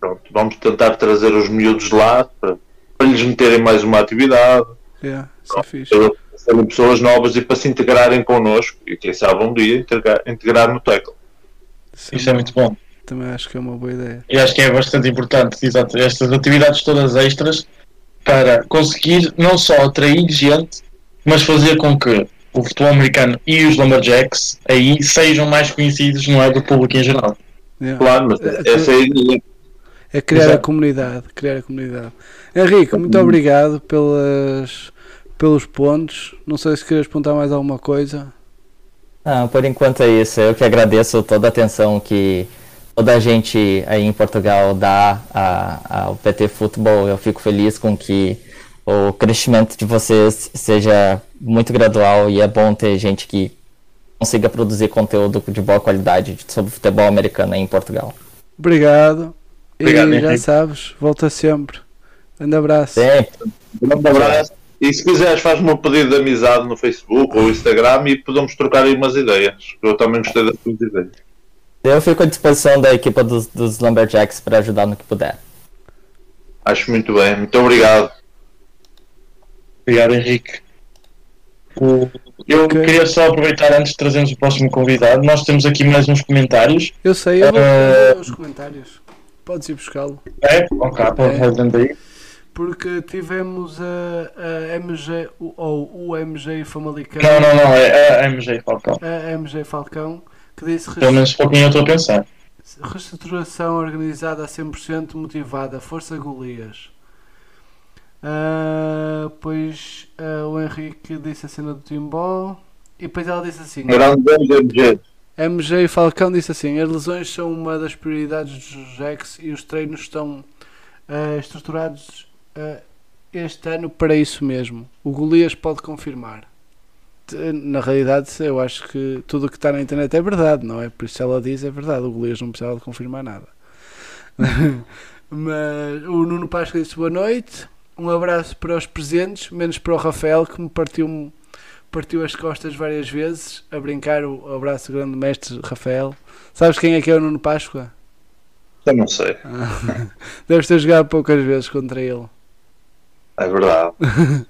Pronto, vamos tentar trazer os miúdos lá para, para lhes meterem mais uma atividade, é, isso é fixe. para serem pessoas novas e para se integrarem connosco e quem sabe um dia integrar, integrar no tackle. Isso é muito bom. também acho que é uma boa ideia. E acho que é bastante importante, exato, estas atividades todas extras para conseguir não só atrair gente, mas fazer com que o futebol americano e os Lumberjacks aí sejam mais conhecidos, não é, do público em geral. Yeah. Claro, mas É, essa é a ideia. É criar a Exato. comunidade, criar a comunidade. Henrique, muito obrigado pelas, pelos pontos. Não sei se queres apontar mais alguma coisa. Ah, por enquanto é isso. Eu que agradeço toda a atenção que toda a gente aí em Portugal dá ao PT Futebol. Eu fico feliz com que o crescimento de vocês seja muito gradual e é bom ter gente que consiga produzir conteúdo de boa qualidade sobre futebol americano aí em Portugal. Obrigado. Obrigado, e já Henrique. sabes, volta sempre. Grande abraço. Sempre. Grande abraço. E se quiseres, faz-me um pedido de amizade no Facebook ou Instagram e podemos trocar aí umas ideias. Eu também gostei das tuas ideias. Eu fico à disposição da equipa dos, dos Lumberjacks para ajudar no que puder. Acho muito bem. Muito obrigado. Obrigado, Henrique. Eu Ok. queria só aproveitar antes de trazermos o próximo convidado. Nós temos aqui mais uns comentários. Eu sei, eu vou vou aos comentários. Podes ir buscá-lo. É? Ok, pode É. Porque tivemos a, a MG, ou o MG Famalicão, Não, não, não, é a MG Falcão. a MG Falcão, que disse Pelo menos foi eu estou a pensar. reestruturação organizada a 100% motivada, força Golias. Ah, pois ah, o Henrique disse a cena do Timbó e depois ela disse assim: Grande MG. MG Falcão disse assim: as lesões são uma das prioridades dos Jacks e os treinos estão ah, estruturados este ano para isso mesmo. O Golias pode confirmar. Na realidade, eu acho que tudo o que está na internet é verdade, não é? Por isso ela diz é verdade. O Golias não precisava de confirmar nada. <laughs> Mas o Nuno Páscoa disse boa noite. Um abraço para os presentes, menos para o Rafael que me partiu, partiu as costas várias vezes a brincar. O abraço grande mestre Rafael. Sabes quem é que é o Nuno Páscoa? Eu não sei. <laughs> Deves ter jogado poucas vezes contra ele. É verdade. <laughs>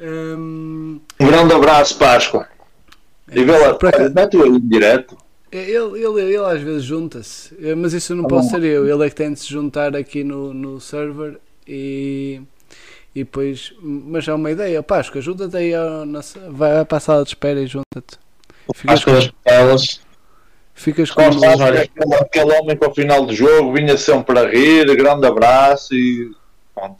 Um grande abraço, Páscoa. Lá, Por acaso- mete-o direto. ele, ele, ele às vezes junta-se, Eh, mas isso não Tá posso ser eu. Ele é que tem de se juntar aqui no, no server e, e depois. Mas há uma ideia, Páscoa, junta-te aí, ao, na, vai para a sala de espera e junta-te. Ficas, As coisas elas. ficas com. Páscoa, aquele, aquele homem que ao final do jogo vinha sempre a rir, grande abraço e.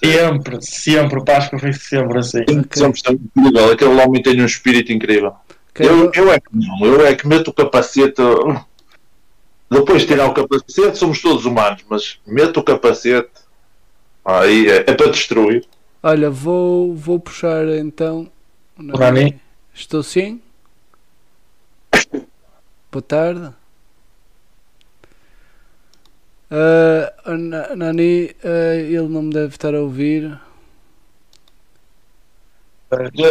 é- Sempre, sempre, Páscoa foi sempre assim. Sempre está incrível. Aquele homem tem um espírito incrível. Quero- Eu, eu é que não, eu é que meto o capacete. Depois de tirar o capacete, somos todos humanos, mas meto o capacete. Aí é, é para destruir. Olha, vou, vou puxar então. Nani? Estou sim? Boa tarde. Na- Nani, ah, ele não me deve estar a ouvir.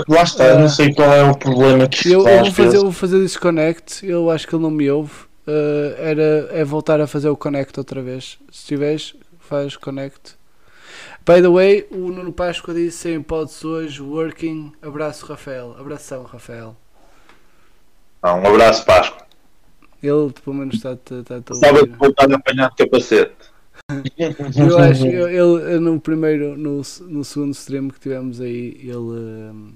Lá está, eu não sei qual é o problema que Eu, eu vou, fazer, eu vou fazer disconnect. Eu acho que ele não me ouve. Ah, era, é voltar a fazer o connect outra vez. Se tiveres, faz connect. By the way, o Nuno Páscoa disse sem hipótese hoje working. Abraço, Rafael. Abração, Rafael. Um abraço, Páscoa. Ele pelo menos está, está, está a Gostava ouvir. de voltar a apanhar de capacete. <laughs> Eu acho, eu, ele, no primeiro, no, no segundo stream que tivemos aí, ele, hum,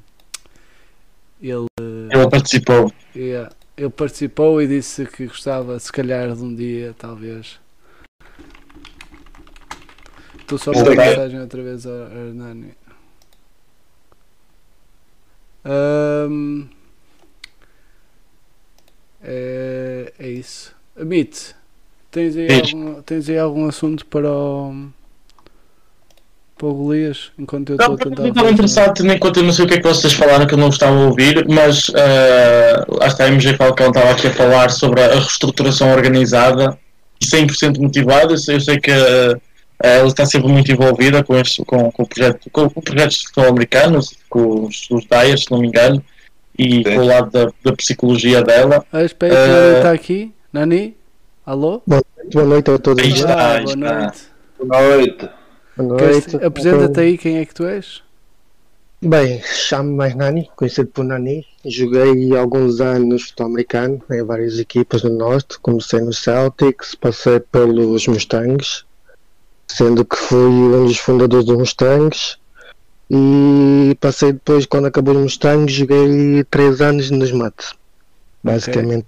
ele, Ele participou. yeah, ele participou e disse que gostava, se calhar, de um dia, talvez. Estou só a Sim. mandar mensagem outra vez ao Hernani. Hum, é, é isso. Amit, tens aí, Diz. algum, tens aí algum assunto para o, para o Golias? Enquanto eu estou a eu tentar. estava interessado, eu não sei o que é que vocês falaram que eu não estava a ouvir, mas uh, lá está a MG Falcão estava aqui a falar sobre a reestruturação organizada e 100% motivada. Eu sei, eu sei que uh, ela está sempre muito envolvida com, este, com, com, o projeto, com, com projetos de futebol americanos, com os, os Dyers, se não me engano, e Sim. com o lado da, da psicologia dela. Ah, espera Eh, Nani está aqui. Nani? Alô? Boa noite a todos. Aí está, Ah, aí boa está. noite. Boa noite. Boa noite. Apresenta-te aí quem é que tu és? Bem, chamo-me mais Nani, conhecido por Nani. Joguei alguns anos no futebol americano em várias equipas do Norte. Comecei no Celtics, passei pelos Mustangs, sendo que fui um dos fundadores dos Mustangs. E passei depois, quando acabou os Mustangs, joguei 3 anos nos Mets. Basicamente.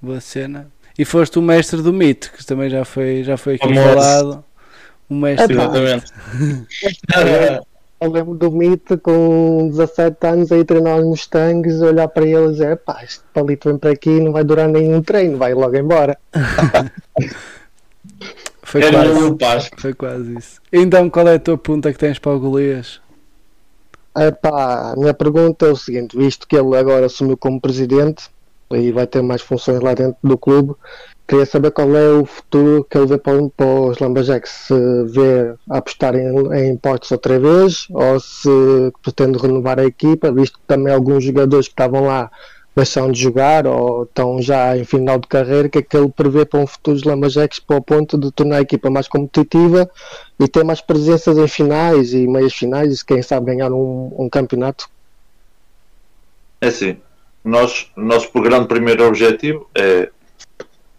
Boa cena. E foste o mestre do mito, que também já foi, já foi aqui falado. O mestre do Exatamente. <laughs> Eu lembro do Mito com 17 anos aí treinar os Mustangs, olhar para eles e dizer, pá, este palito vem para aqui e não vai durar nenhum treino, vai logo embora. <laughs> Foi Era quase. o. Foi quase isso. Então, qual é a tua pergunta que tens para o Golias? Epá, a minha pergunta é o seguinte, visto que ele agora assumiu como presidente e vai ter mais funções lá dentro do clube, queria saber qual é o futuro que ele vê para, para os Lumberjacks, se vê apostar em, em impostos outra vez ou se pretende renovar a equipa, visto que também alguns jogadores que estavam lá de jogar ou estão já em final de carreira, que é que ele prevê para um futuro dos Lumberjacks para o ponto de tornar a equipa mais competitiva e ter mais presenças em finais e meias finais e quem sabe ganhar um, um campeonato. É assim, nós, nosso grande primeiro objetivo é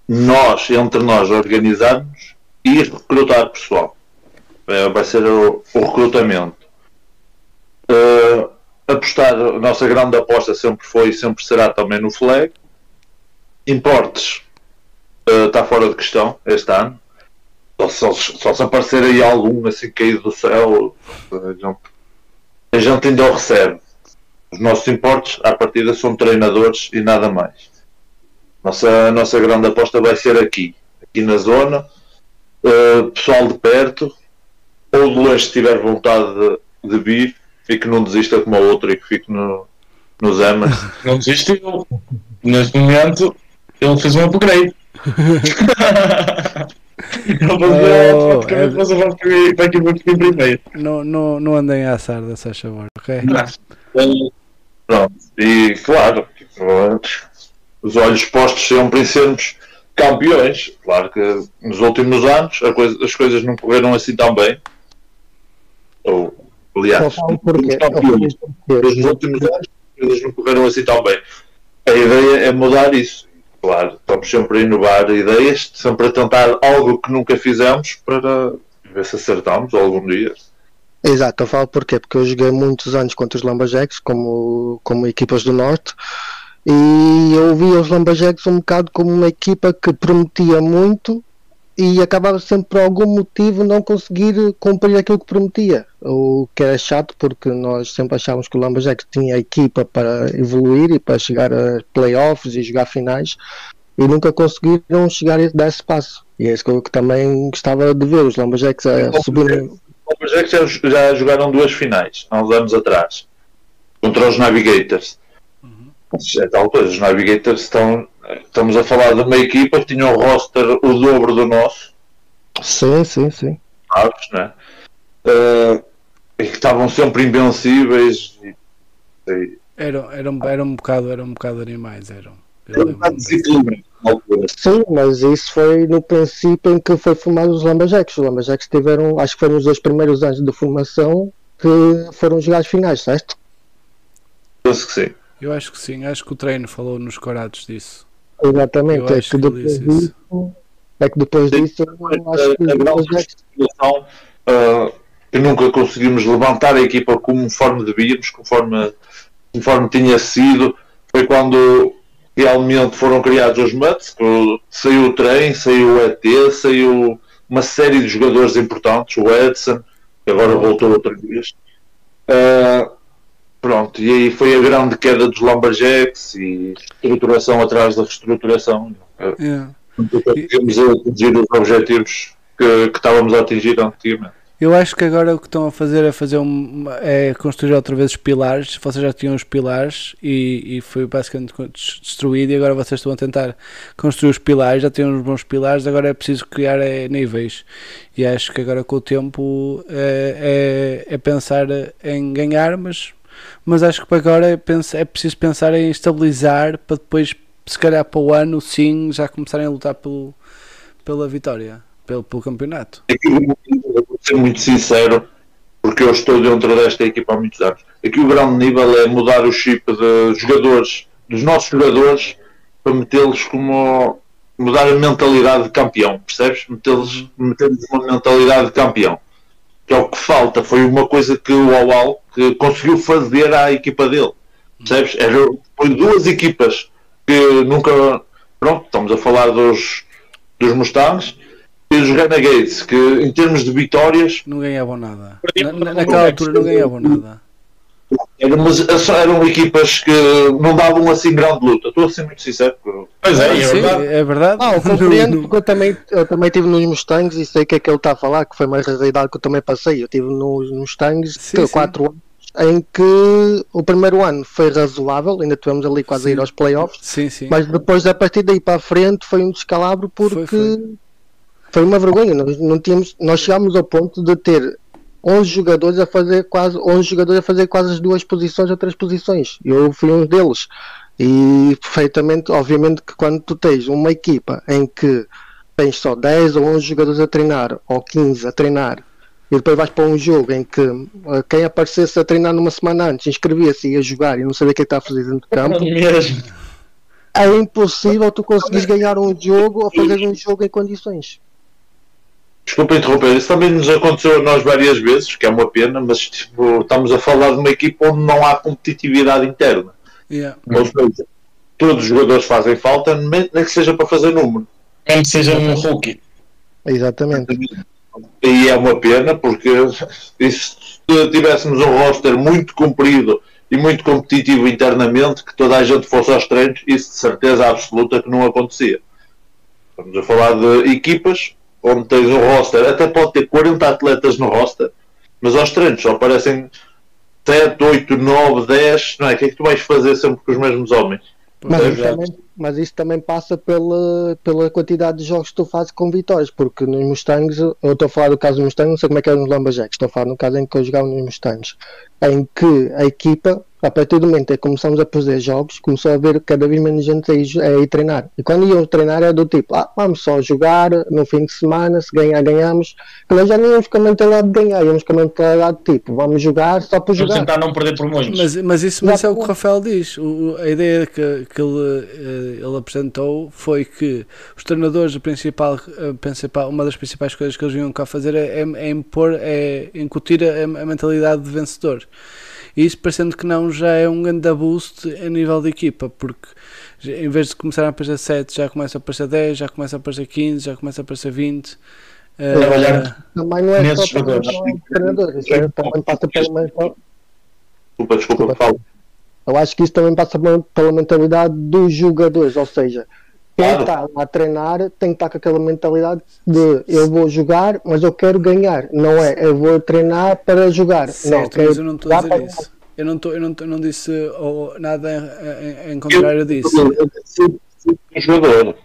nós, entre nós, organizarmos e recrutar pessoal. É, vai ser o, o recrutamento. Eh, apostar, a nossa grande aposta sempre foi e sempre será também no flag. Importes eh, está fora de questão este ano. Só, só, só se aparecer aí algum assim caído do céu, a gente, a gente ainda o recebe. Os nossos importes, à partida, são treinadores e nada mais. Nossa, a nossa grande aposta vai ser aqui, aqui na zona. Uh, pessoal de perto, ou de longe, se tiver vontade de, de vir, e que não desista como a outra e que fique no, nos amas. <laughs> Não desistiu. Neste momento, ele fez um upgrade. Não, não, não andem a assar dessa favor, ok? Pronto. E claro, os olhos postos sempre em sermos campeões. Claro que nos últimos anos a coisa- as coisas não correram assim tão bem. Ou, aliás, porque campeões. mas nos últimos anos as coisas não correram assim tão bem. A ideia é mudar isso. Claro, estamos sempre a inovar ideias, sempre a tentar algo que nunca fizemos para ver se acertamos algum dia. Exato, eu falo porquê? Porque eu joguei muitos anos contra os Lumberjacks como, como equipas do Norte e eu via os Lumberjacks um bocado como uma equipa que prometia muito e acabava sempre por algum motivo não conseguir cumprir aquilo que prometia. O que era chato porque nós sempre achávamos que o Lumberjacks tinha a equipa para evoluir e para chegar a playoffs e jogar finais e nunca conseguiram chegar a dar esse passo. E é isso que eu também gostava de ver, os Lumberjacks a subir. Os Lumberjacks já, já jogaram duas finais, há uns anos atrás, contra os Navigators. É tal coisa, os Navigators estão. Estamos a falar de uma equipa que tinha um roster o dobro do nosso, Sim, sim, sim. sabes, né? Eh, e que estavam sempre invencíveis. E, e, Eram, eram, eram um bocado, eram um bocado animais, eram. Um. Sim, mas isso foi no princípio em que foi formado os Lumberjacks. Os Lumberjacks tiveram, acho que foi nos dois primeiros anos de formação que foram jogar as finais, certo? Penso que sim. Eu acho que sim, acho que o treino falou nos corados disso. Exatamente. É acho que, que depois disso, é que depois Sim, disso eu a, acho que a os grande Lumberjacks situação uh, que nunca conseguimos levantar a equipa conforme devíamos, conforme, conforme tinha sido, foi quando realmente foram criados os MUTs, que saiu o trem, saiu o ET, saiu uma série de jogadores importantes, o Edson, que agora voltou outra vez. Uh, pronto, e aí foi a grande queda dos Lumberjacks e estruturação atrás da reestruturação. Yeah. Nunca conseguimos atingir os objetivos que, que estávamos a atingir antigamente. Eu acho que agora o que estão a fazer é fazer um, é construir outra vez os pilares. Vocês já tinham os pilares e, e foi basicamente des- destruído e agora vocês estão a tentar construir os pilares, já têm uns bons pilares, agora é preciso criar é, níveis. E acho que agora com o tempo é, é, é pensar em ganhar, mas, mas acho que para agora é, é preciso pensar em estabilizar para depois, se calhar para o ano, sim, já começarem a lutar pelo, pela vitória, pelo, pelo campeonato. Aquilo, vou ser muito sincero, porque eu estou dentro desta equipa há muitos anos. Aqui o grande nível é mudar o chip de jogadores, dos nossos jogadores, para metê-los como mudar a mentalidade de campeão, percebes? Metê-los meter uma mentalidade de campeão. Que é o que falta, foi uma coisa que o Awal que conseguiu fazer à equipa dele. Percebes? Era, foi duas equipas que nunca. Pronto, estamos a falar dos, dos Mustangs e dos Renegades, que em termos de vitórias Não ganhavam nada. Na, na- naquela altura não ganhavam nada. Só eram equipas que não davam assim grande luta. Estou a ser muito sincero. Pois é, é Sim, verdade. é verdade. Ah, eu compreendo, <laughs> porque eu também, eu também estive nos Mustangs e sei o que é que ele está a falar, que foi uma realidade que eu também passei. Eu estive nos Mustangs Sim, sim. 4 anos, em que o primeiro ano foi razoável, ainda tivemos ali quase a ir Sim. aos playoffs, Sim, sim. mas depois a partir daí para a frente foi um descalabro porque Foi, foi, uma vergonha. Nós, não tínhamos, nós chegámos ao ponto de ter 11 jogadores a fazer quase 11 jogadores a fazer quase as duas posições ou três posições. Eu fui um deles. E perfeitamente, obviamente que quando tu tens uma equipa em que tens só 10 ou 11 jogadores a treinar, ou 15 a treinar, e depois vais para um jogo em que eh, quem aparecesse a treinar numa semana antes inscrevia-se e ia jogar e não sabia o que é está a fazer dentro do campo, <laughs> Mesmo. é impossível tu conseguires ganhar um jogo ou fazer um jogo em condições. Desculpa interromper, isso também nos aconteceu a nós várias vezes, que é uma pena, mas tipo, estamos a falar de uma equipa onde não há competitividade interna. Yeah. Ou seja, todos os jogadores fazem falta, nem nem que seja para fazer número. Mesmo que seja um rookie. Exatamente. E é uma pena, porque <laughs> e se tivéssemos um roster muito comprido e muito competitivo internamente, que toda a gente fosse aos treinos, isso de certeza absoluta que não acontecia. Estamos a falar de equipas onde tens um roster, até pode ter 40 atletas no roster, mas aos treinos só aparecem 7, 8, 9, 10, não é? O que é que tu vais fazer sempre com os mesmos homens? Mas isso, também, mas isso também passa pela, pela quantidade de jogos que tu fazes com vitórias, porque nos Mustangs, eu estou a falar do caso dos Mustangs, não sei como é que é nos Lumberjacks, estou a falar no caso em que eu jogava nos Mustangs, em que a equipa, a partir do momento em que começamos a fazer jogos, começou a ver cada vez menos gente a ir, a ir treinar. E quando iam treinar era do tipo, ah, vamos só jogar no fim de semana, se ganhar, ganhamos. Nós já não íamos com a mentalidade de ganhar, íamos com a mentalidade de tipo, vamos jogar só para Vamos jogar. tentar não perder por muitos. Mas, mas isso, mas é o que o. Rafael diz. O- a ideia que, que ele, eh, ele apresentou foi que os treinadores, a principal, a principal, uma das principais coisas que eles vinham cá fazer é, é, é impor, é incutir a, a mentalidade de vencedor. E isso parecendo que não já é um grande boost a nível de equipa, porque em vez de começar a aparecer 7, já começa a aparecer 10, já começa a aparecer 15, já começa a aparecer 20. Eh, Trabalhar Também não é só para jogadores. os treinadores, isso é- também passa pela mentalidade. Desculpa, desculpa, fala. Eu acho que isso também passa pela mentalidade dos jogadores, ou seja, quem Claro. está lá a treinar tem que estar com aquela mentalidade de eu vou jogar, mas eu quero ganhar. Não é eu vou treinar para jogar. não, Certo, quero mas eu não estou a dizer para- isso. Eu não, tô, eu não, eu não disse oh, nada em, em- em contrário disso. Um jogador. Sim, Não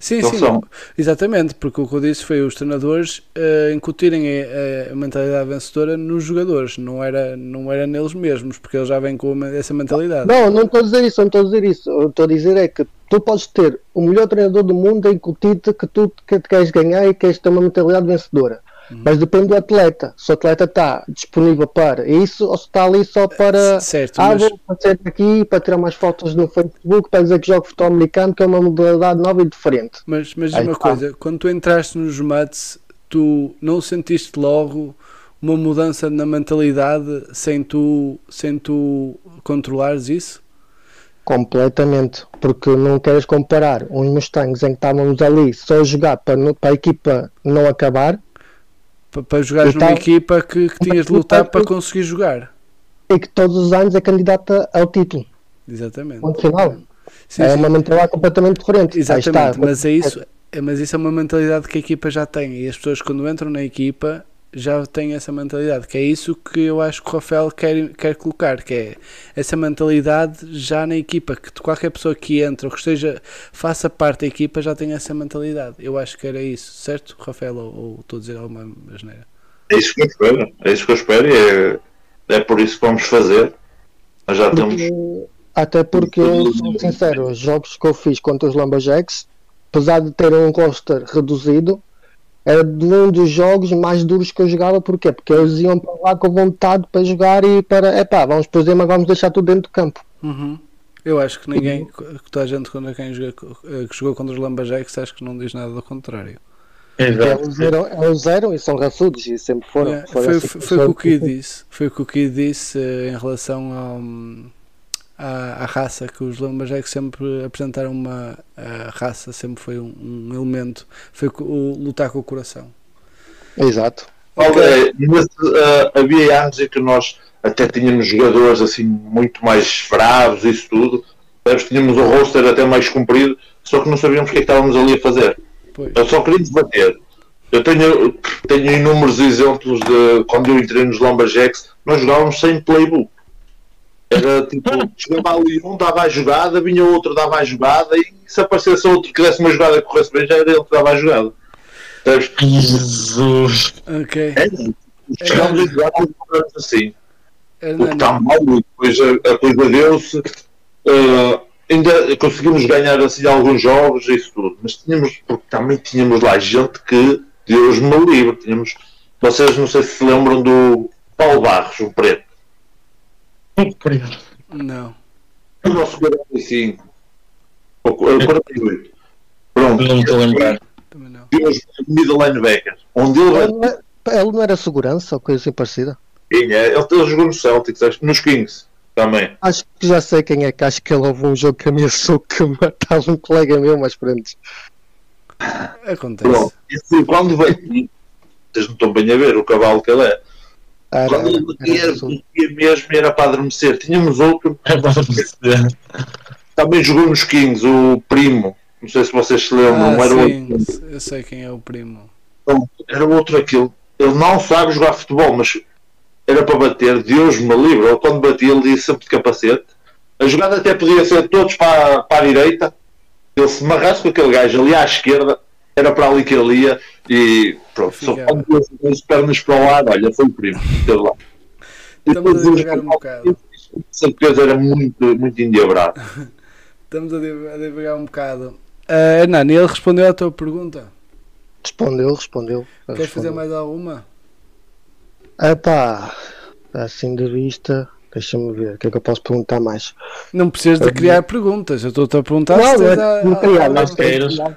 sim, são. exatamente, porque o que eu disse foi os treinadores eh, incutirem a, a mentalidade vencedora nos jogadores, não era, não era neles mesmos, porque eles já vêm com uma- essa mentalidade. Não, não estou a dizer isso, não estou a dizer isso. Eu estou a dizer é que tu podes ter o melhor treinador do mundo a incutir-te que tu que queres ganhar e queres ter uma mentalidade vencedora. Uhum. Mas depende do atleta. Se o atleta está disponível para isso ou se está ali só para. certo, Ah, mas, vou fazer aqui para tirar mais fotos no Facebook para dizer que jogo futebol americano, que é uma modalidade nova e diferente. mas, mas diz Aí uma está. coisa, quando tu entraste nos Mats, tu não sentiste logo uma mudança na mentalidade sem tu, sem tu controlares isso? Completamente. Porque não queres comparar uns Mustangs em que estávamos ali só a jogar para, para a equipa não acabar Para jogares numa equipa que, que tinhas de lutar para conseguir jogar. e que todos os anos é candidata ao título. Exatamente. Ponto final. Sim, é sim. uma mentalidade completamente diferente. Exatamente, está. mas é isso, é- mas isso é uma mentalidade que a equipa já tem e as pessoas quando entram na equipa já têm essa mentalidade, que é isso que eu acho que o Rafael quer, quer colocar, que é essa mentalidade já na equipa, que qualquer pessoa que entra ou que esteja, faça parte da equipa já tem essa mentalidade. Eu acho que era isso, certo, Rafael? Ou, ou estou a dizer alguma asneira? É isso que eu espero. É isso que eu espero e é, é por isso que vamos fazer. Nós já. Porque- até porque eu sou sincero, os jogos que eu fiz contra os Lumberjacks, apesar de terem um roster reduzido, era de um dos jogos mais duros que eu jogava, porquê? Porque eles iam para lá com vontade para jogar e para, epá, vamos fazer, mas vamos deixar tudo dentro do campo. Uhum. Eu acho que ninguém, que toda a gente contra quem joga, que jogou contra os Lumberjacks, acho que não diz nada do contrário. Exato. Eles eram, eles eram e são raçudos e sempre foram. É, Foi foi, assim foi, o que o Ki foi. disse. Foi o que o Ki disse eh, em relação ao, à, à raça que os Lumberjacks sempre apresentaram uma a raça sempre foi um, um elemento foi co- o, lutar com o coração Exato. Ok. Olha, nesse, ah, havia anos em que nós até tínhamos jogadores assim muito mais bravos, isso tudo. Sabes, Tínhamos o roster até mais comprido, só que não sabíamos o que é que estávamos ali a fazer. Pois. Eu só queria debater. Eu tenho, tenho inúmeros exemplos de quando eu entrei nos Lumberjacks, nós jogávamos sem playbook. Era tipo, chegava ali um, dava a jogada, vinha outro, dava a jogada, e se aparecesse outro que desse uma jogada que corresse bem, já era ele que dava a jogada. Sabes? Jesus. ok É, chegámos a jogar com assim. Porque Hernani, está mal, depois a, a coisa deu-se. eh, ainda conseguimos ganhar assim alguns jogos e isso tudo, mas tínhamos, porque também tínhamos lá gente que Deus me livre. Tínhamos, vocês não sei se se lembram do Paulo Barros, o preto, não o nosso 45 ou 48. Pronto, Não me estou a lembrar. também não tínhamos middle linebacker, onde ele Ele não, é- ele não era segurança ou coisa assim parecida? tinha, ele, ele jogou no Celtics, acho que nos Kings também. Acho que já sei quem é que acho que ele houve um jogo que ameaçou que matava um colega meu, mas pronto. acontece Pronto, e assim, quando veio, vocês não estão bem a ver o cavalo que ele é. Era, Quando ele era, batia, era, batia mesmo era para adormecer. Tínhamos outro, <laughs> para também jogou nos Kings, o primo. Não sei se vocês se lembram, ah, era, sim, outro, eu sei quem é o primo era outro aquilo. Ele não sabe jogar futebol, mas era para bater. Deus me livre. Ele quando batia, ele ia sempre de capacete. A jogada até podia ser todos para, para a direita. Ele se marrasse com aquele gajo ali à esquerda, era para ali que ele ia. E pronto, só Ficava. quando pôs as pernas para o ar, olha, foi o primo. Lá. Estamos a Depois, divagar um bocado. De certeza era muito, muito endiabrado. <laughs> estamos a divagar um bocado uh, Hernani, ele respondeu à tua pergunta respondeu, respondeu. queres fazer respondeu. mais alguma? Epá, assim de vista, deixa-me ver, o que é que eu posso perguntar mais? não precisas de criar perguntas eu estou-te a perguntar Não, se não tens é a- de criar, a- não.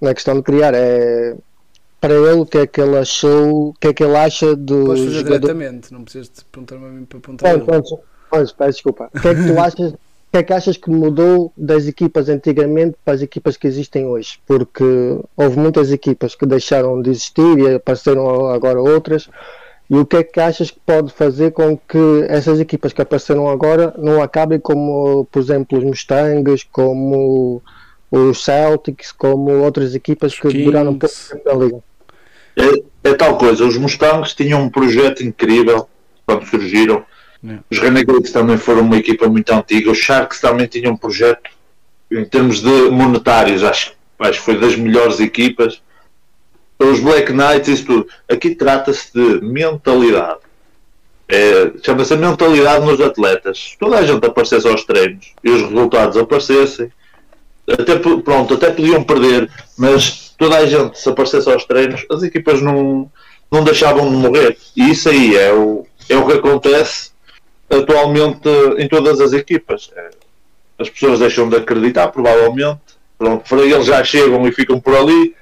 Não é questão de criar, é para ele o que é que ele achou, o que é que ele acha do Podes fazer jogador. diretamente, não precisas de perguntar-me a mim para perguntar a Pronto, ele. pronto, pois, peço desculpa. O que é que tu achas? O que é que achas que mudou das equipas antigamente para as equipas que existem hoje? Porque houve muitas equipas que deixaram de existir e apareceram agora outras. E o que é que achas que pode fazer com que essas equipas que apareceram agora não acabem como, por exemplo, os Mustangs, como os Celtics, como outras equipas que Kings. duraram pouco tempo na liga? É, é tal coisa, os Mustangs tinham um projeto incrível quando surgiram. Yeah. Os Renegades também foram uma equipa muito antiga. Os Sharks também tinham um projeto em termos de monetários, acho, acho que foi das melhores equipas. Os Black Knights, isso tudo. Aqui trata-se de mentalidade. É, Chama-se a mentalidade nos atletas. Se toda a gente aparecesse aos treinos e os resultados aparecessem, até, pronto, até podiam perder, mas toda a gente se aparecesse aos treinos, as equipas não, não deixavam de morrer. E isso aí é o, é o que acontece atualmente em todas as equipas. É, As pessoas deixam de acreditar, provavelmente. Pronto, eles já chegam e ficam por ali.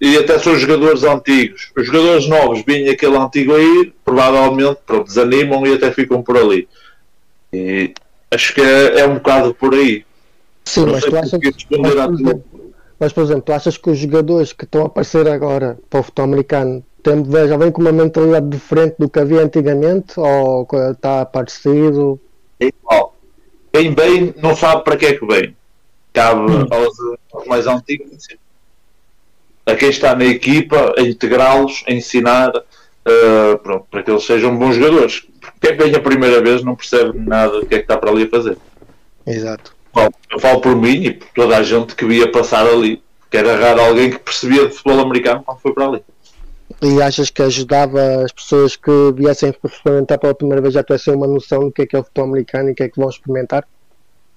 E até são jogadores antigos. Os jogadores novos veem aquele antigo aí, provavelmente pronto, desanimam e até ficam por ali. E acho que é, é um bocado por aí. Sim, mas tu achas, mas, por exemplo, mas, por exemplo, tu achas que os jogadores que estão a aparecer agora para o futebol americano têm, já vêm com uma mentalidade diferente do que havia antigamente? Ou está parecido? é igual. Quem vem não sabe para que é que vem. Cabe aos, aos mais antigos a quem está na equipa a integrá-los, a ensinar eh, pronto, para que eles sejam bons jogadores. Quem vem a primeira vez não percebe nada do que é que está para ali a fazer. Exato. Bom, eu falo por mim e por toda a gente que via passar ali. Que era raro alguém que percebia de futebol americano quando foi para ali. E achas que ajudava as pessoas que viessem experimentar pela primeira vez já tivessem uma noção do que é que é o futebol americano e o que é que vão experimentar?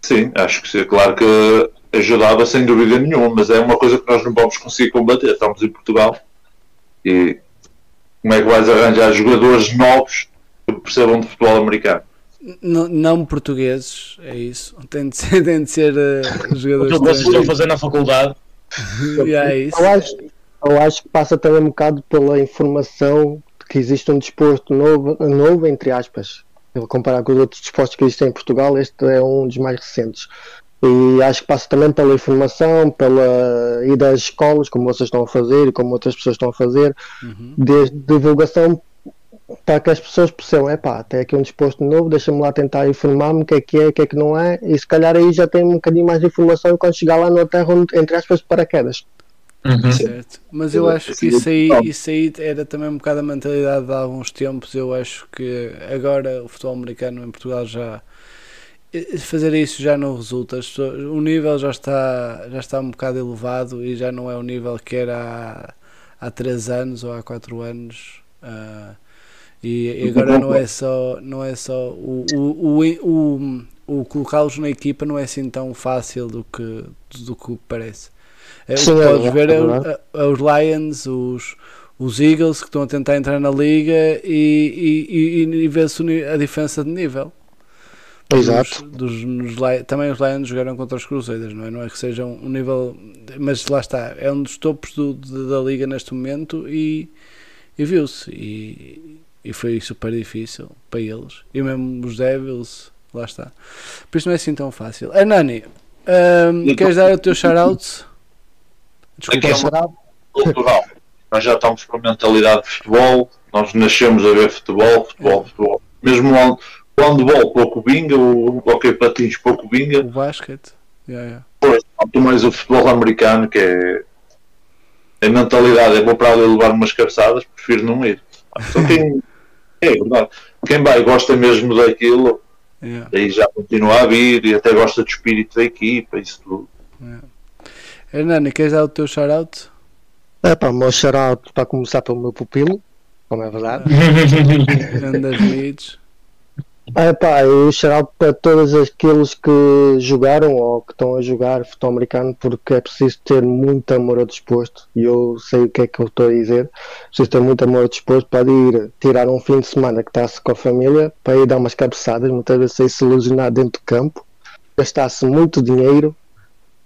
Sim, acho que sim. Claro que ajudava sem dúvida nenhuma, mas é uma coisa que nós não vamos conseguir combater. Estamos em Portugal E como é que vais arranjar jogadores novos que percebam de futebol americano? Não portugueses, é isso. <laughs> Tem de ser, tem de ser uh, jogadores Aquilo que vocês estão fazer na faculdade. <laughs> E é isso. Eu acho, eu acho que passa também um bocado pela informação de que existe um desporto novo, novo entre aspas. Eu comparar com os outros desportos que existem em Portugal, este é um dos mais recentes. E acho que passa também pela informação, pela e das escolas, como vocês estão a fazer e como outras pessoas estão a fazer, Uhum. desde divulgação para que as pessoas percebam, epá, tem aqui um desporto novo, deixa-me lá tentar informar-me o que é que é, o que é que não é, e se calhar aí já tem um bocadinho mais de informação quando chegar lá na terra, onde, entre aspas, de paraquedas. Uhum. Certo. Mas eu acho que isso aí, isso aí era também um bocado a mentalidade de há alguns tempos. Eu acho que agora o futebol americano em Portugal já eh, fazer isso já não resulta. O nível já está, já está um bocado elevado e já não é o nível que era há, há 3 anos ou há 4 anos. ah, e, e agora não é só, não é só o, o, o, o, o colocá-los na equipa não é assim tão fácil do que, do que parece. É, o que é podes ver é, é verdade. é os Lions, os, os Eagles que estão a tentar entrar na liga e, e, e, e vê-se a diferença de nível. Exato. Dos, dos, também os Lions jogaram contra os Crusaders, não é? Não é que seja um, nível, mas lá está, é um dos topos do- de- da liga neste momento e, e viu-se. E, e foi super difícil para eles. E mesmo os Devils, lá está. Por isso não é assim tão fácil. A Nani, ahm, queres dar o teu shout-out? Aqui é uma cultural. Nós já estamos com a mentalidade de futebol, nós nascemos a ver futebol, futebol, futebol. Mesmo o handball, pouco binga, o hockey patins, pouco binga, O basquete. Yeah, yeah. Pois, quanto mais o futebol americano, que é a mentalidade, é vou para ali levar umas cabeçadas, prefiro não ir. Só quem, é verdade, quem vai gosta mesmo daquilo, Yeah. aí já continua a vir e até gosta do espírito da equipa, isso tudo. Hernani, queres dar o teu shout-out? É pá, o meu shout para começar pelo meu pupilo, como é verdade. <laughs> Andas Mids. É pá, e shout para todos aqueles que jogaram ou que estão a jogar futebol americano, porque é preciso ter muito amor ao desporto. E eu sei o que é que eu estou a dizer. Preciso ter muito amor ao desporto para ir tirar um fim de semana que está-se com a família, para ir dar umas cabeçadas, muitas vezes ser-se ilusionar dentro do campo, gastar-se muito dinheiro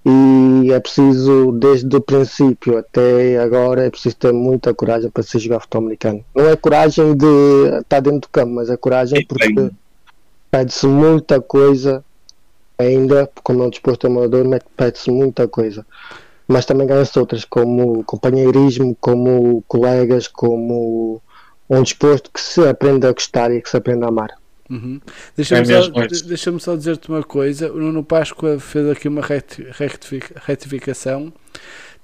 e é preciso, desde o princípio até agora, é preciso ter muita coragem para se jogar futebol americano. Não é coragem de estar dentro do campo, mas é coragem porque pede-se muita coisa ainda, como é um desporto amador, mas pede-se muita coisa. Mas também ganha-se outras, como companheirismo, como colegas, como um desporto que se aprende a gostar e que se aprende a amar. Uhum. Deixa-me É só, mesmo isso. de- deixa-me só dizer-te uma coisa. O Nuno Páscoa fez aqui uma reti- rectific- retificação.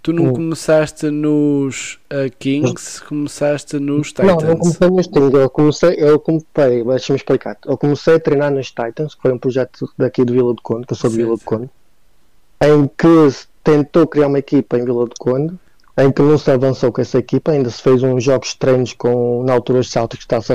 Tu não Hum. começaste nos uh, Kings, começaste nos Não, não Titans. comecei nos Kings, eu comecei, eu comecei, deixa-me explicar. Eu comecei a treinar nos Titans, que foi um projeto daqui de Vila do Conde, que eu sou de Vila do. Conde, em que se tentou criar uma equipa em Vila do Conde, em que não se avançou com essa equipa, ainda se fez uns jogos treinos com, na altura os Celtics estava-se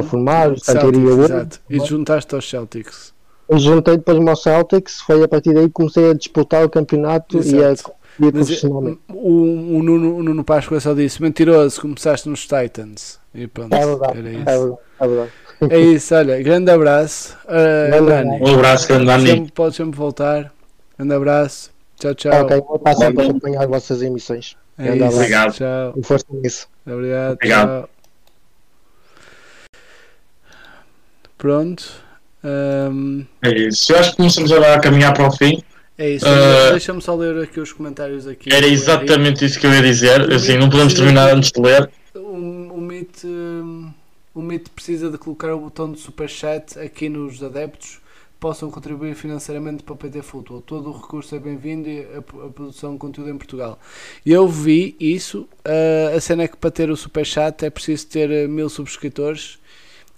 a, a formar, o Celtics, exato. E juntaste aos Celtics. Eu juntei depois o Celtics, foi a partir daí que comecei a disputar o campeonato e a Profissionalmente. o, o, Nuno, o Nuno Páscoa só disse: mentiroso, começaste nos Titans. E pronto, É verdade, era é isso. verdade, é verdade. É isso, olha, grande abraço. Uh, Grande Nani, Um abraço, grande Dani. sempre, pode sempre voltar. Grande abraço. Tchau, tchau. Ok, vou estar sempre a acompanhar as vossas emissões. É Grande isso. Obrigado. Tchau. E força nisso. Obrigado. Obrigado. tchau. Pronto. Ahm, É isso. Eu acho que começamos agora a caminhar para o fim. É isso. Ah. Deixa-me só ler aqui os comentários aqui. Era exatamente isso que eu ia dizer. Assim, não podemos terminar antes de ler. O, Meet, hum, o Meet precisa de colocar o botão de superchat aqui nos adeptos possam contribuir financeiramente para o PT Futebol. Todo o recurso é bem-vindo e a, a produção de conteúdo em Portugal. Eu vi isso. ah, a cena é que para ter o superchat é preciso ter eh, mil subscritores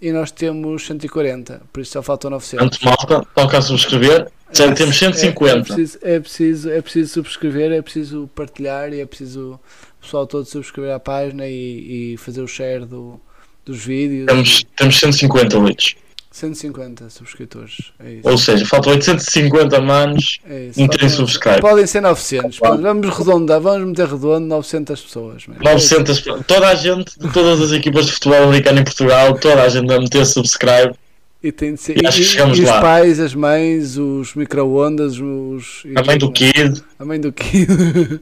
e nós temos 140, por isso só faltam 900. Portanto, malta, toca a subscrever. Já temos É, é 150. preciso, é, preciso, é preciso subscrever, é preciso partilhar e é preciso o pessoal todo subscrever à página e, e fazer o share do, dos vídeos. Temos, temos 150 leads. 150 subscritores. É isso. Ou seja, faltam 850 manos. É isso. Faltam- subscribe. Podem ser 900. pronto, vamos redondar, vamos meter redondo 900 pessoas. man. 900, toda a gente de todas as equipas de futebol americano em Portugal, toda a gente a meter subscribe. E, tem de ser, E acho que e- chegamos e os pais, as mães, os micro-ondas, os. A mãe do Kid, A mãe do Kid.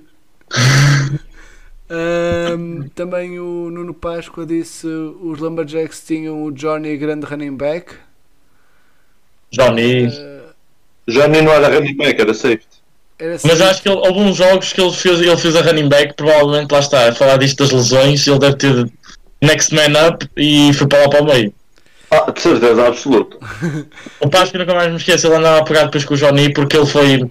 <laughs> Ahm, também o Nuno Páscoa disse os Lumberjacks tinham o Johnny grande running back. Johnny. Ah, Johnny não era running back, era safety. era Mas acho que ele, houve uns jogos que ele fez, ele fez a running back, provavelmente lá está, a falar disto das lesões, ele deve ter next man up e foi para lá para o meio. Ah, de certeza absoluta. <laughs> O Páscoa nunca mais me esqueço, ele andava a pegar depois com o Johnny porque ele foi.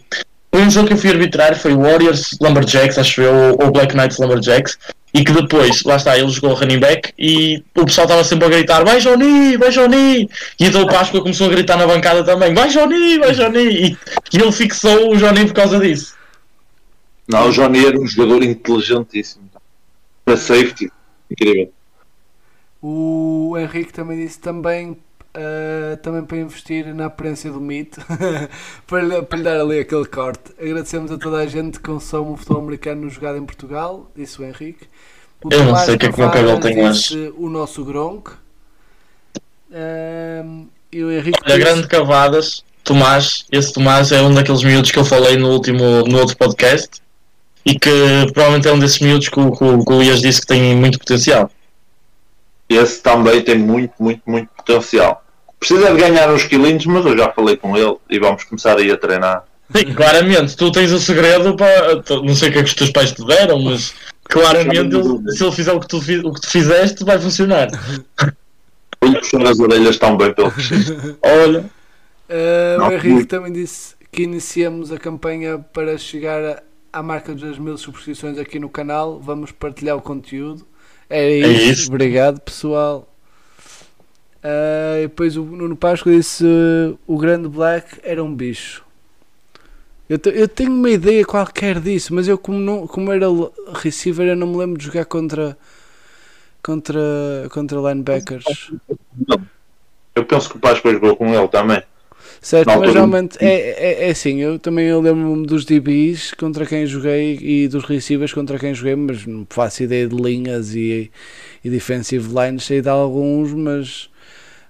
Um jogo que eu fui arbitrar, foi o Warriors Lumberjacks, acho eu, ou Black Knights Lumberjacks, e que depois, lá está, ele jogou running back e o pessoal estava sempre a gritar: Vai Johnny, vai Johnny! E então o Páscoa começou a gritar na bancada também: Vai Johnny, vai Johnny! E, e ele fixou o Johnny por causa disso. Não, o Johnny era um jogador inteligentíssimo. Para safety, incrível. O Henrique também disse também, ah, também para investir na aparência do mito, <laughs> para, lhe, para lhe dar ali aquele corte. Agradecemos a toda a gente que consome o futebol americano jogado em Portugal, disse o Henrique. O Eu não Tomás sei o que é que o meu cabelo tem disse o nosso Gronk. Ahm, e o Henrique Olha, disse- grande Cavadas, Tomás, esse Tomás é um daqueles miúdos que eu falei no último, no outro podcast e que provavelmente é um desses miúdos que o, que que o Ias disse que tem muito potencial. Esse também tem muito, muito, muito potencial. Precisa de ganhar uns quilinhos, mas eu já falei com ele e vamos começar aí a treinar. Sim, claramente, tu tens o segredo para. Não sei o que é que os teus pais te deram, mas claramente ele- se ele fizer o que tu, o que tu fizeste, vai funcionar. Vou-lhe puxar as orelhas tão bem pelo que Olha, Não, o Henrique muito. também disse que iniciamos a campanha para chegar a- à marca das mil subscrições aqui no canal. Vamos partilhar o conteúdo. Era isso. isso. Obrigado, pessoal. Ah, e depois o Nuno Páscoa disse o grande Black era um bicho. Eu, te- eu tenho uma ideia qualquer disso, mas eu como, não, como era receiver eu não me lembro de jogar contra contra, contra linebackers. Eu penso que o Páscoa jogou com ele também. Certo, mas realmente é, é, é assim, eu também eu lembro-me dos DBs contra quem joguei e dos receivers contra quem joguei, mas não faço ideia de linhas e, e defensive lines, sei de alguns, mas,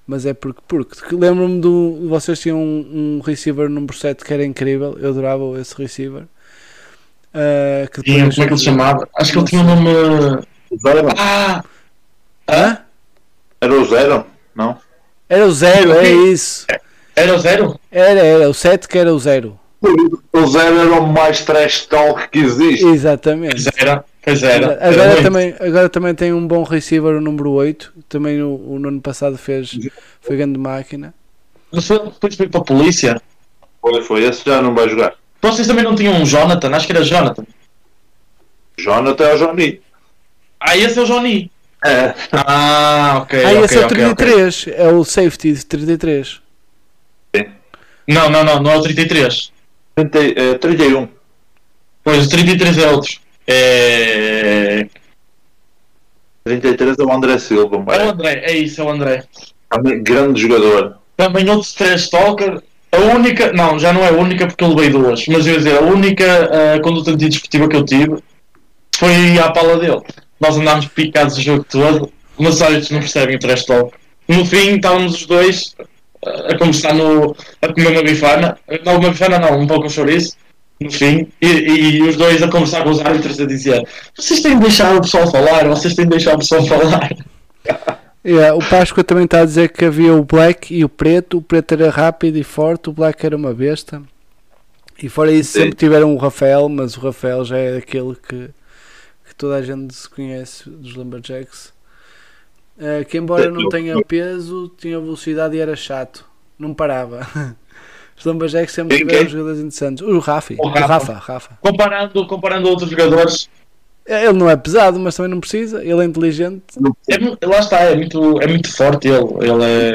mas é porque, porque lembro-me do. Vocês tinham um, um receiver número 7 que era incrível, eu adorava esse receiver. Ah, que tinha, como é que ele se chamava? Acho que ele tinha um nome. Zero? Ah! Hã? Era o Zero? Não? Era o zero, é isso. Era o zero? Era, era, o 7 que era o zero. O Zero era o mais trash talk que existe. Exatamente. Era. Pois era. Era Agora muito. também, agora também tem um bom receiver, o número 8. Também o, o no ano passado fez, foi grande máquina. Mas foi- depois foi para a polícia. Foi, foi. Esse já não vai jogar. Vocês também não tinham um Jonathan? Acho que era Jonathan. Jonathan é o Johnny. Ah, esse é o Johnny. É. Ah, ok. ah, ok, esse é o ok, ok. 33, é o safety de 33. Não, não, não, não é o 33. 30, eh, 31. Pois o 33 é outro. É. 33 é o André Silva. É o. André, é isso, é o André. Também grande jogador. Também outro trash talker. A única, não, já não é a única porque eu levei duas, mas eu ia dizer, a única ah, conduta antidesportiva que eu tive foi à pala dele. Nós andámos picados o jogo todo, mas olha, não percebem o trash talk. No fim, estávamos os dois ah, a conversar no. a comer uma bifana. Não, uma bifana não, um pouco de chouriço. No fim, e, e os dois a conversar com os árbitros a dizer: Vocês têm de deixar o pessoal falar, vocês têm de deixar o pessoal falar. <laughs> Yeah, o Páscoa também está a dizer que havia o black e o preto. O preto era rápido e forte, o black era uma besta. E fora isso, Sim. sempre tiveram o Rafael, mas o Rafael já é aquele que, que toda a gente se conhece dos Lumberjacks. Eh, que embora não tenha peso, tinha velocidade e era chato, não parava. <laughs> Os Lumberjacks sempre tiveram quem? jogadores interessantes. O Rafi, O o Rafa. Rafa, Rafa. Comparando, comparando outros jogadores, Ele não é pesado, mas também não precisa. Ele é inteligente. É lá está, é muito, é muito forte ele. Ele é.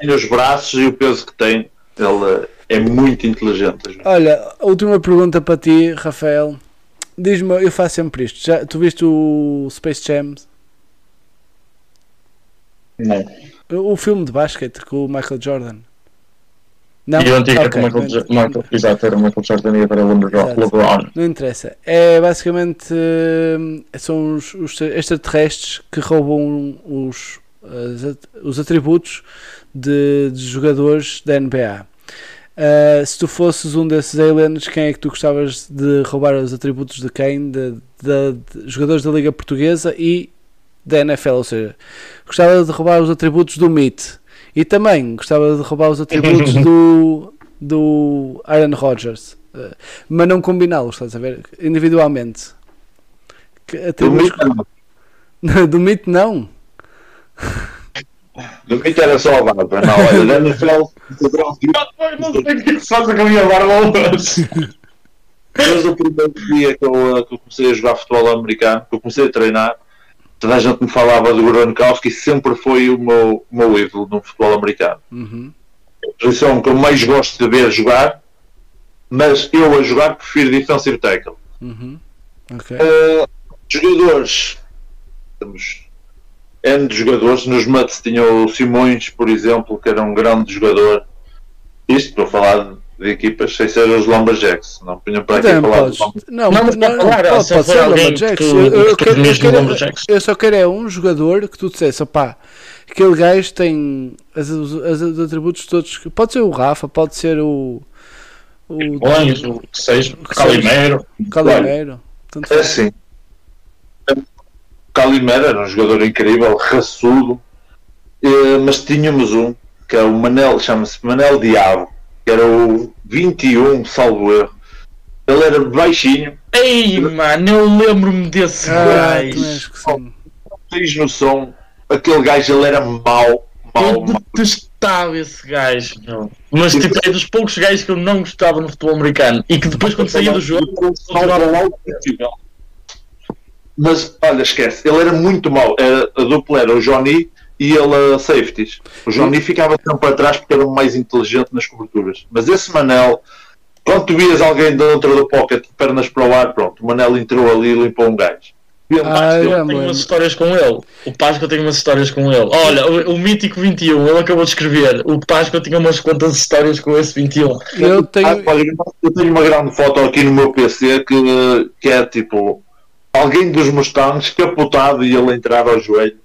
Bem os braços e o peso que tem. Ele é muito inteligente. Olha, a última pergunta para ti, Rafael. Diz-me, eu faço sempre isto. Já, tu viste o Space Jam? Não. O filme de basquete com o Michael Jordan. Não? E o antigo Ok, é Michael, Michael, exato, era Michael Jordan e agora o LeBron. Não interessa. É basicamente hum, são os, os extraterrestres que roubam os, os atributos de, de jogadores da NBA. Uh, se tu fosses um desses aliens, quem é que tu gostavas de roubar os atributos de quem? De, de- de jogadores da Liga Portuguesa e da NFL, ou seja, gostava de roubar os atributos do Meat e também gostava de roubar os atributos <laughs> do, do Aaron Rodgers, Uh, mas não combiná-los, estás a ver? Individualmente. Que Do Mito, <laughs> do Meat não. do Mito era só a barba. Não, olha, da NFL, Não sei o que é que se passa com a minha barba hoje. desde o primeiro dia que eu, que eu comecei a jogar futebol americano, que eu comecei a treinar, toda a gente me falava do Gronkowski, sempre foi o meu, o meu ídolo no futebol americano. Uhum. A posição que eu mais gosto de ver jogar, mas eu a jogar prefiro defensive tackle. Uhum. Ok. Uh, jogadores. Temos N de jogadores. Nos Mets tinha o Simões, por exemplo, que era um grande jogador. Isto estou a falar de equipas sem ser os Lumberjacks. Não punham para aqui Também falar podes. Não, Não, não, mas não, pode falar, pode, for ser Lumberjacks. que tu- Eu, eu, que eu tu quero, eu, mesmo quero, Lumberjacks. eu só quero é um jogador que tu dissesse, opá, aquele gajo tem as, os, as- os atributos todos. Pode ser o Rafa, pode ser o. O Olhos, o que seja, que Calimero. Calimero. Tanto É faz. assim. O Calimero era um jogador incrível, raçudo. Eh, mas tínhamos um, que é o Manel, chama-se Manel Diabo, que era o 21, salvo erro. Ele era baixinho, Ei, mano, eu lembro-me desse Ah, gajo. sim. tens noção, aquele gajo ele era mau, mau, Eu mau. detestava esse gajo, meu. Mas tipo, é dos poucos gajos que eu não gostava no futebol americano. E que depois, quando saía do jogo, Mas olha, esquece, ele era muito mau. Era, a dupla era o Johnny e ele a safeties. O Johnny ficava sempre atrás porque era o mais inteligente nas coberturas. Mas esse Manel, quando tu vias alguém dentro do pocket, pernas para o ar, pronto, o Manel entrou ali e limpou um gajo. E ele, Ah, eu já me tenho umas histórias com ele. O Páscoa tem umas histórias com ele. Olha, o, o mítico 21, ele acabou de escrever. O Páscoa tinha umas quantas histórias com esse 21. Eu tenho. Ah, olha, eu tenho uma grande foto aqui no meu PC que, que é tipo alguém dos Mustangs capotado e ele entrar ao joelho.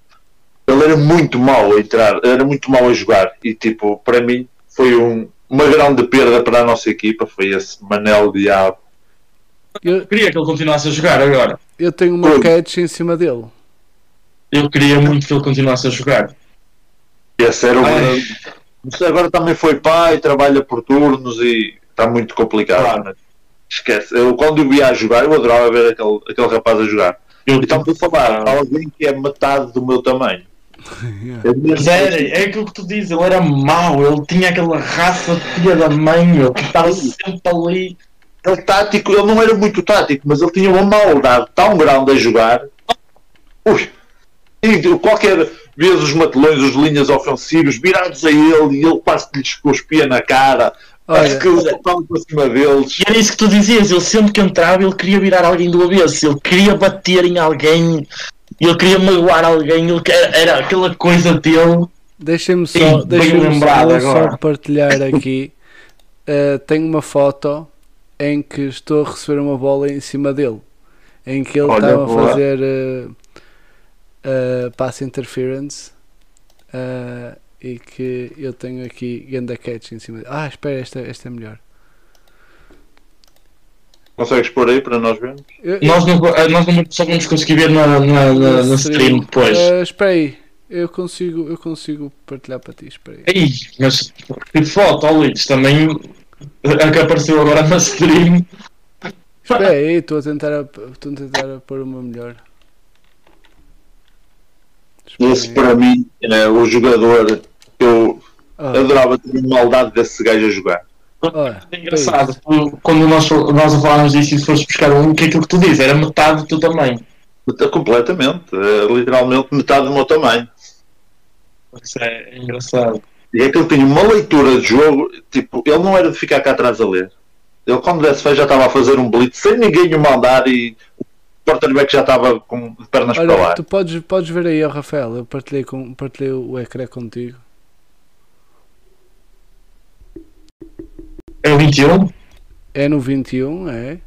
Ele era muito mau a entrar, era muito mau a jogar e tipo, para mim foi um- uma grande perda para a nossa equipa, foi esse Manel Diabo. Eu, Queria que ele continuasse a jogar agora. eu tenho uma catch em cima dele. Eu queria muito que ele continuasse a jogar. Esse era grande- Mas agora também foi pai, trabalha por turnos e está muito complicado. Claro. né? Esquece. Eu, quando eu ia a jogar, eu adorava ver aquele, aquele rapaz a jogar. Eu E estamos a falar alguém que é metade do meu tamanho. É Mas era, é aquilo que tu dizes, ele era mau, ele tinha aquela raça de filha da mãe, meu, que estava sempre ali. Ele tático, ele não era muito tático, mas ele tinha uma maldade tão grande a jogar. Ui! E qualquer vez os matelões, os linhas ofensivos virados a ele e ele quase que lhes cuspia na cara. Acho que eles estavam para cima deles. E era isso que tu dizias, ele sempre que entrava, ele queria virar alguém do avesso, ele queria bater em alguém, ele queria magoar alguém, ele era aquela coisa dele. Deixem-me só, bem deixem lembrado só partilhar <laughs> aqui. Uh, tenho uma foto em que estou a receber uma bola em cima dele, em que ele Olha, estava a fazer uh, uh, pass interference uh, e que eu tenho aqui ganda catch em cima dele. Ah, espera, esta, esta é melhor. Consegues pôr aí para nós vermos? Eu- Nós, não, eh, nós não só vamos conseguir ver na, na, na, na stream depois. Uh, espera aí, eu consigo, eu consigo partilhar para ti, espera aí. Ei, mas que foto, Luís, também a que apareceu agora na stream. Espera aí, estou a tentar a, estou a tentar a pôr uma melhor. Espera Esse aí. para mim é o jogador que eu Ah, adorava ter a maldade desse gajo a jogar. Olha, <laughs> É engraçado, tu- quando nós, nós falámos disso e se fores buscar um, que é aquilo que tu dizes, era metade do teu tamanho. Completamente, é literalmente metade do meu tamanho. Isso é engraçado. E é que ele tinha uma leitura de jogo, tipo, ele não era de ficar cá atrás a ler. Ele quando desse fé já estava a fazer um blitz sem ninguém o mandar e quarterback já estava com de pernas para Olha, lá. tu podes, podes ver aí, ó, Rafael. Eu partilhei, com, partilhei o ecrã contigo. É o 21. É no 21, é?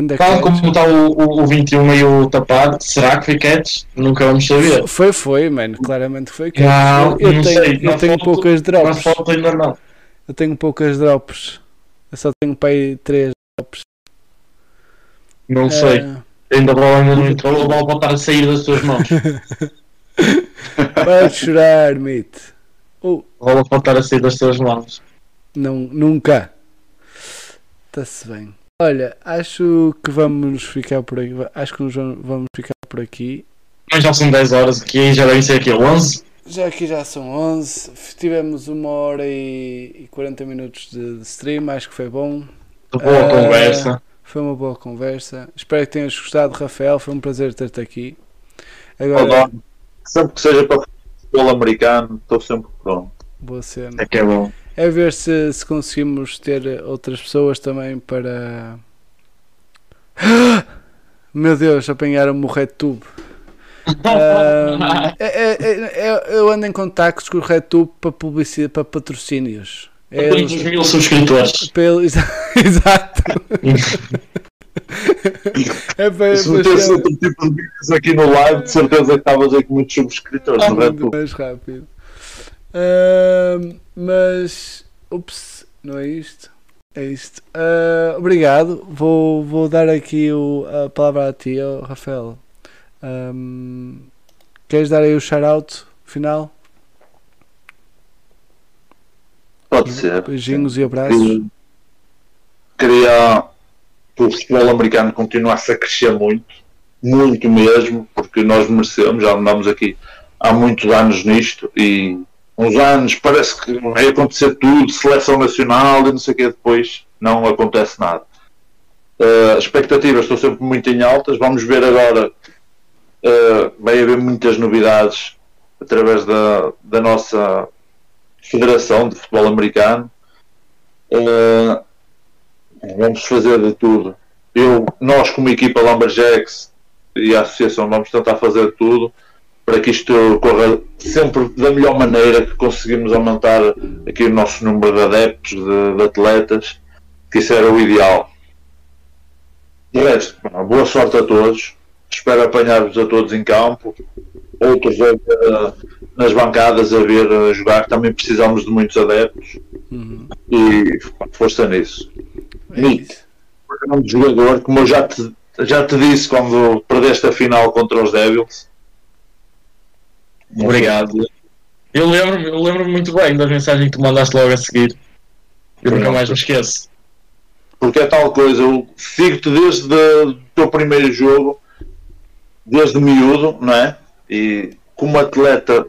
Onde é Tal é? como está o, o, o 21 meio tapado, será que foi catch? Nunca vamos saber. Foi, foi, mano. Claramente foi. que Não, eu, não tenho, sei. eu tenho foto- poucas Na drops. foto ainda não. Eu tenho poucas drops. Eu só tenho para aí 3 drops. Não sei. Ah, Ainda a bola ainda não entrou, a bola pode estar a sair das tuas mãos. <laughs> de chorar, mate. Oh, A bola pode estar a sair das tuas mãos. Não, nunca. Está-se bem. Olha, acho que vamos ficar por aqui. Acho que vamos ficar por aqui. Mas já são 10 horas aqui, já devem ser aqui 11. Já aqui já são 11. Tivemos uma hora e e 40 minutos de, de stream. Acho que foi bom. De boa Ah, conversa. Foi uma boa conversa. Espero que tenhas gostado, Rafael. Foi um prazer ter-te aqui. Agora, Adoro. Sempre que seja para o futebol americano, estou sempre pronto. boa cena. É que é bom. É ver se, se conseguimos ter outras pessoas também para. <gasps> Meu Deus, apanharam-me o RedTube. <laughs> Ah, é, é, é- é- eu ando em contactos com o RedTube para publicidade, para patrocínios. É, Todos os mil subscritores. para eles- <laughs> Exato. <laughs> é para, Se para metesse outro tipo de vídeos aqui no live, de certeza que estavas aí com muitos subscritores no Red Bull. mais rápido. Ah, mas. Ups, não é isto? É isto. Ah, obrigado. Vou, vou dar aqui o, a palavra a ti, ó, Rafael. Ahm, queres dar aí o shout-out final? Pode ser. Beijinhos e abraços. Queria que o futebol americano continuasse a crescer muito, muito mesmo, porque nós merecemos, já andamos aqui há muitos anos nisto e uns anos parece que vai acontecer tudo, seleção nacional e não sei o que depois não acontece nada. Uh, as expectativas estão sempre muito em altas, vamos ver agora, uh, vai haver muitas novidades através da, da nossa Federação de Futebol Americano. Uh, vamos fazer de tudo. Eu, nós, como equipa Lumberjacks e a Associação, vamos tentar fazer tudo para que isto corra sempre da melhor maneira, que conseguimos aumentar aqui o nosso número de adeptos, de, de atletas, que isso era o ideal. De resto, boa sorte a todos. Espero apanhar-vos a todos em campo. Outros uh, nas bancadas a ver a jogar. Também precisamos de muitos adeptos. Uhum. E força nisso. É Nick. Um jogador, como eu já te, já te disse quando perdeste a final contra os Devils. Obrigado. Eu lembro-me eu lembro muito bem das mensagens que tu mandaste logo a seguir. Eu nunca mais me esqueço. Porque é tal coisa, eu sigo-te desde o teu primeiro jogo, desde miúdo, não é? E como atleta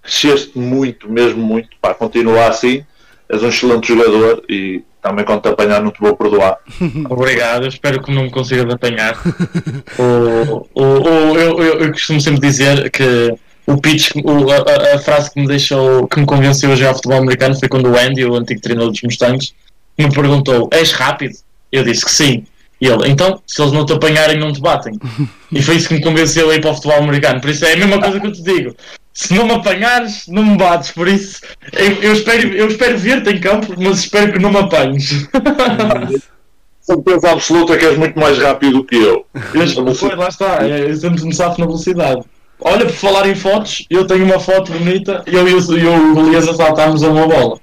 cresceste muito, mesmo muito, para continuar assim, és um excelente jogador e também quando te apanhar não te vou perdoar. <laughs> Obrigado, eu espero que não me consigas apanhar. <laughs> o, o, o- eu, eu, eu costumo sempre dizer que o pitch, o- a, a- frase que me deixou, que me convenceu a jogar futebol americano foi quando o Andy, o antigo treinador dos Mustangs, me perguntou: És rápido? Eu disse que sim. E ele, então, se eles não te apanharem, não te batem. E foi isso que me convenceu a ir para o futebol americano. Por isso é a mesma coisa que eu te digo. Se não me apanhares, não me bates. Por isso, eu, eu espero, eu espero ver-te em campo, mas espero que não me apanhes. <laughs> Certeza absoluta que és muito mais rápido que eu. Mas, pois, lá está, eu sempre me safo na velocidade. Olha, por falar em fotos, eu tenho uma foto bonita e eu e o, Golias assaltámos a uma bola.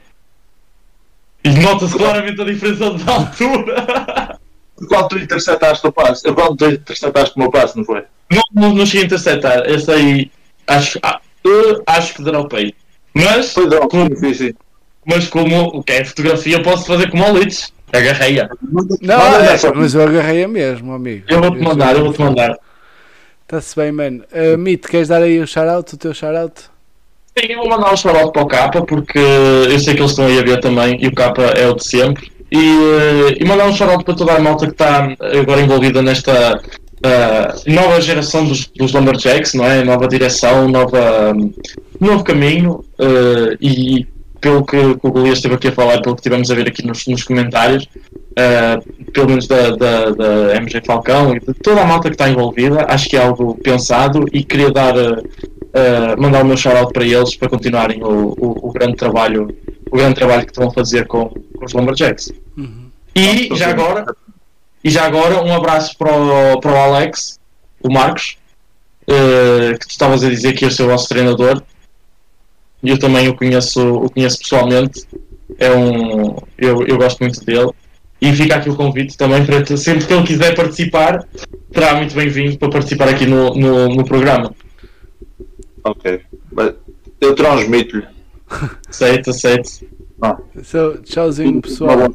E nota-se claramente a diferença de altura. <laughs> Quando tu interceptaste o passe, eu quando tu interceptaste o meu passe, não foi? Não, não, não cheguei a interceptar. Esse aí, acho, ah, eu acho que dropei. Mas, Foi drop, Como- sim, sim. mas como o que é fotografia, posso fazer como o Litz. Agarrei-a. Não, Manda é, mas eu agarrei a mesmo, amigo. Eu vou-te mandar, eu vou-te mandar. Está-se bem, mano. Uh, Mito, queres dar aí o shout-out, o teu shout-out? Sim, eu vou mandar um shout para o Capa porque eu sei que eles estão aí a ver também e o Capa é o de sempre. E, eh, e mandar um shout para toda a malta que está agora envolvida nesta eh, nova geração dos, dos Lumberjacks, não é? Nova direção, nova, novo caminho. eh, e pelo que, que o Golias esteve aqui a falar, pelo que tivemos a ver aqui nos, nos comentários, eh, pelo menos da, da, da MG Falcão e de toda a malta que está envolvida. Acho que é algo pensado e queria dar, uh, uh, mandar o meu shout-out para eles para continuarem o, o, o, grande trabalho, o grande trabalho que estão a fazer com, com os Lumberjacks. Uhum. E já agora, e já agora um abraço para o, para o Alex, o Marcos, uh, que tu estavas a dizer que ia ser o vosso treinador. E eu também o conheço, o conheço pessoalmente. É um, eu, eu gosto muito dele. E fica aqui o convite também para que, sempre que ele quiser participar, será muito bem-vindo para participar aqui no, no, no programa. Ok. Eu transmito-lhe. <laughs> Aceito, aceito. Ah. So, tchauzinho, pessoal.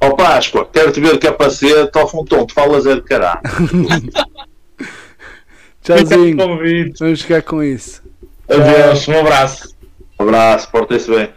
Ó oh, Páscoa, quero-te ver capacete, ó Fonton, tu falas é de caralho. <laughs> tchauzinho. Vamos ficar com isso. Adeus, um abraço. Um abraço, portem-se bem.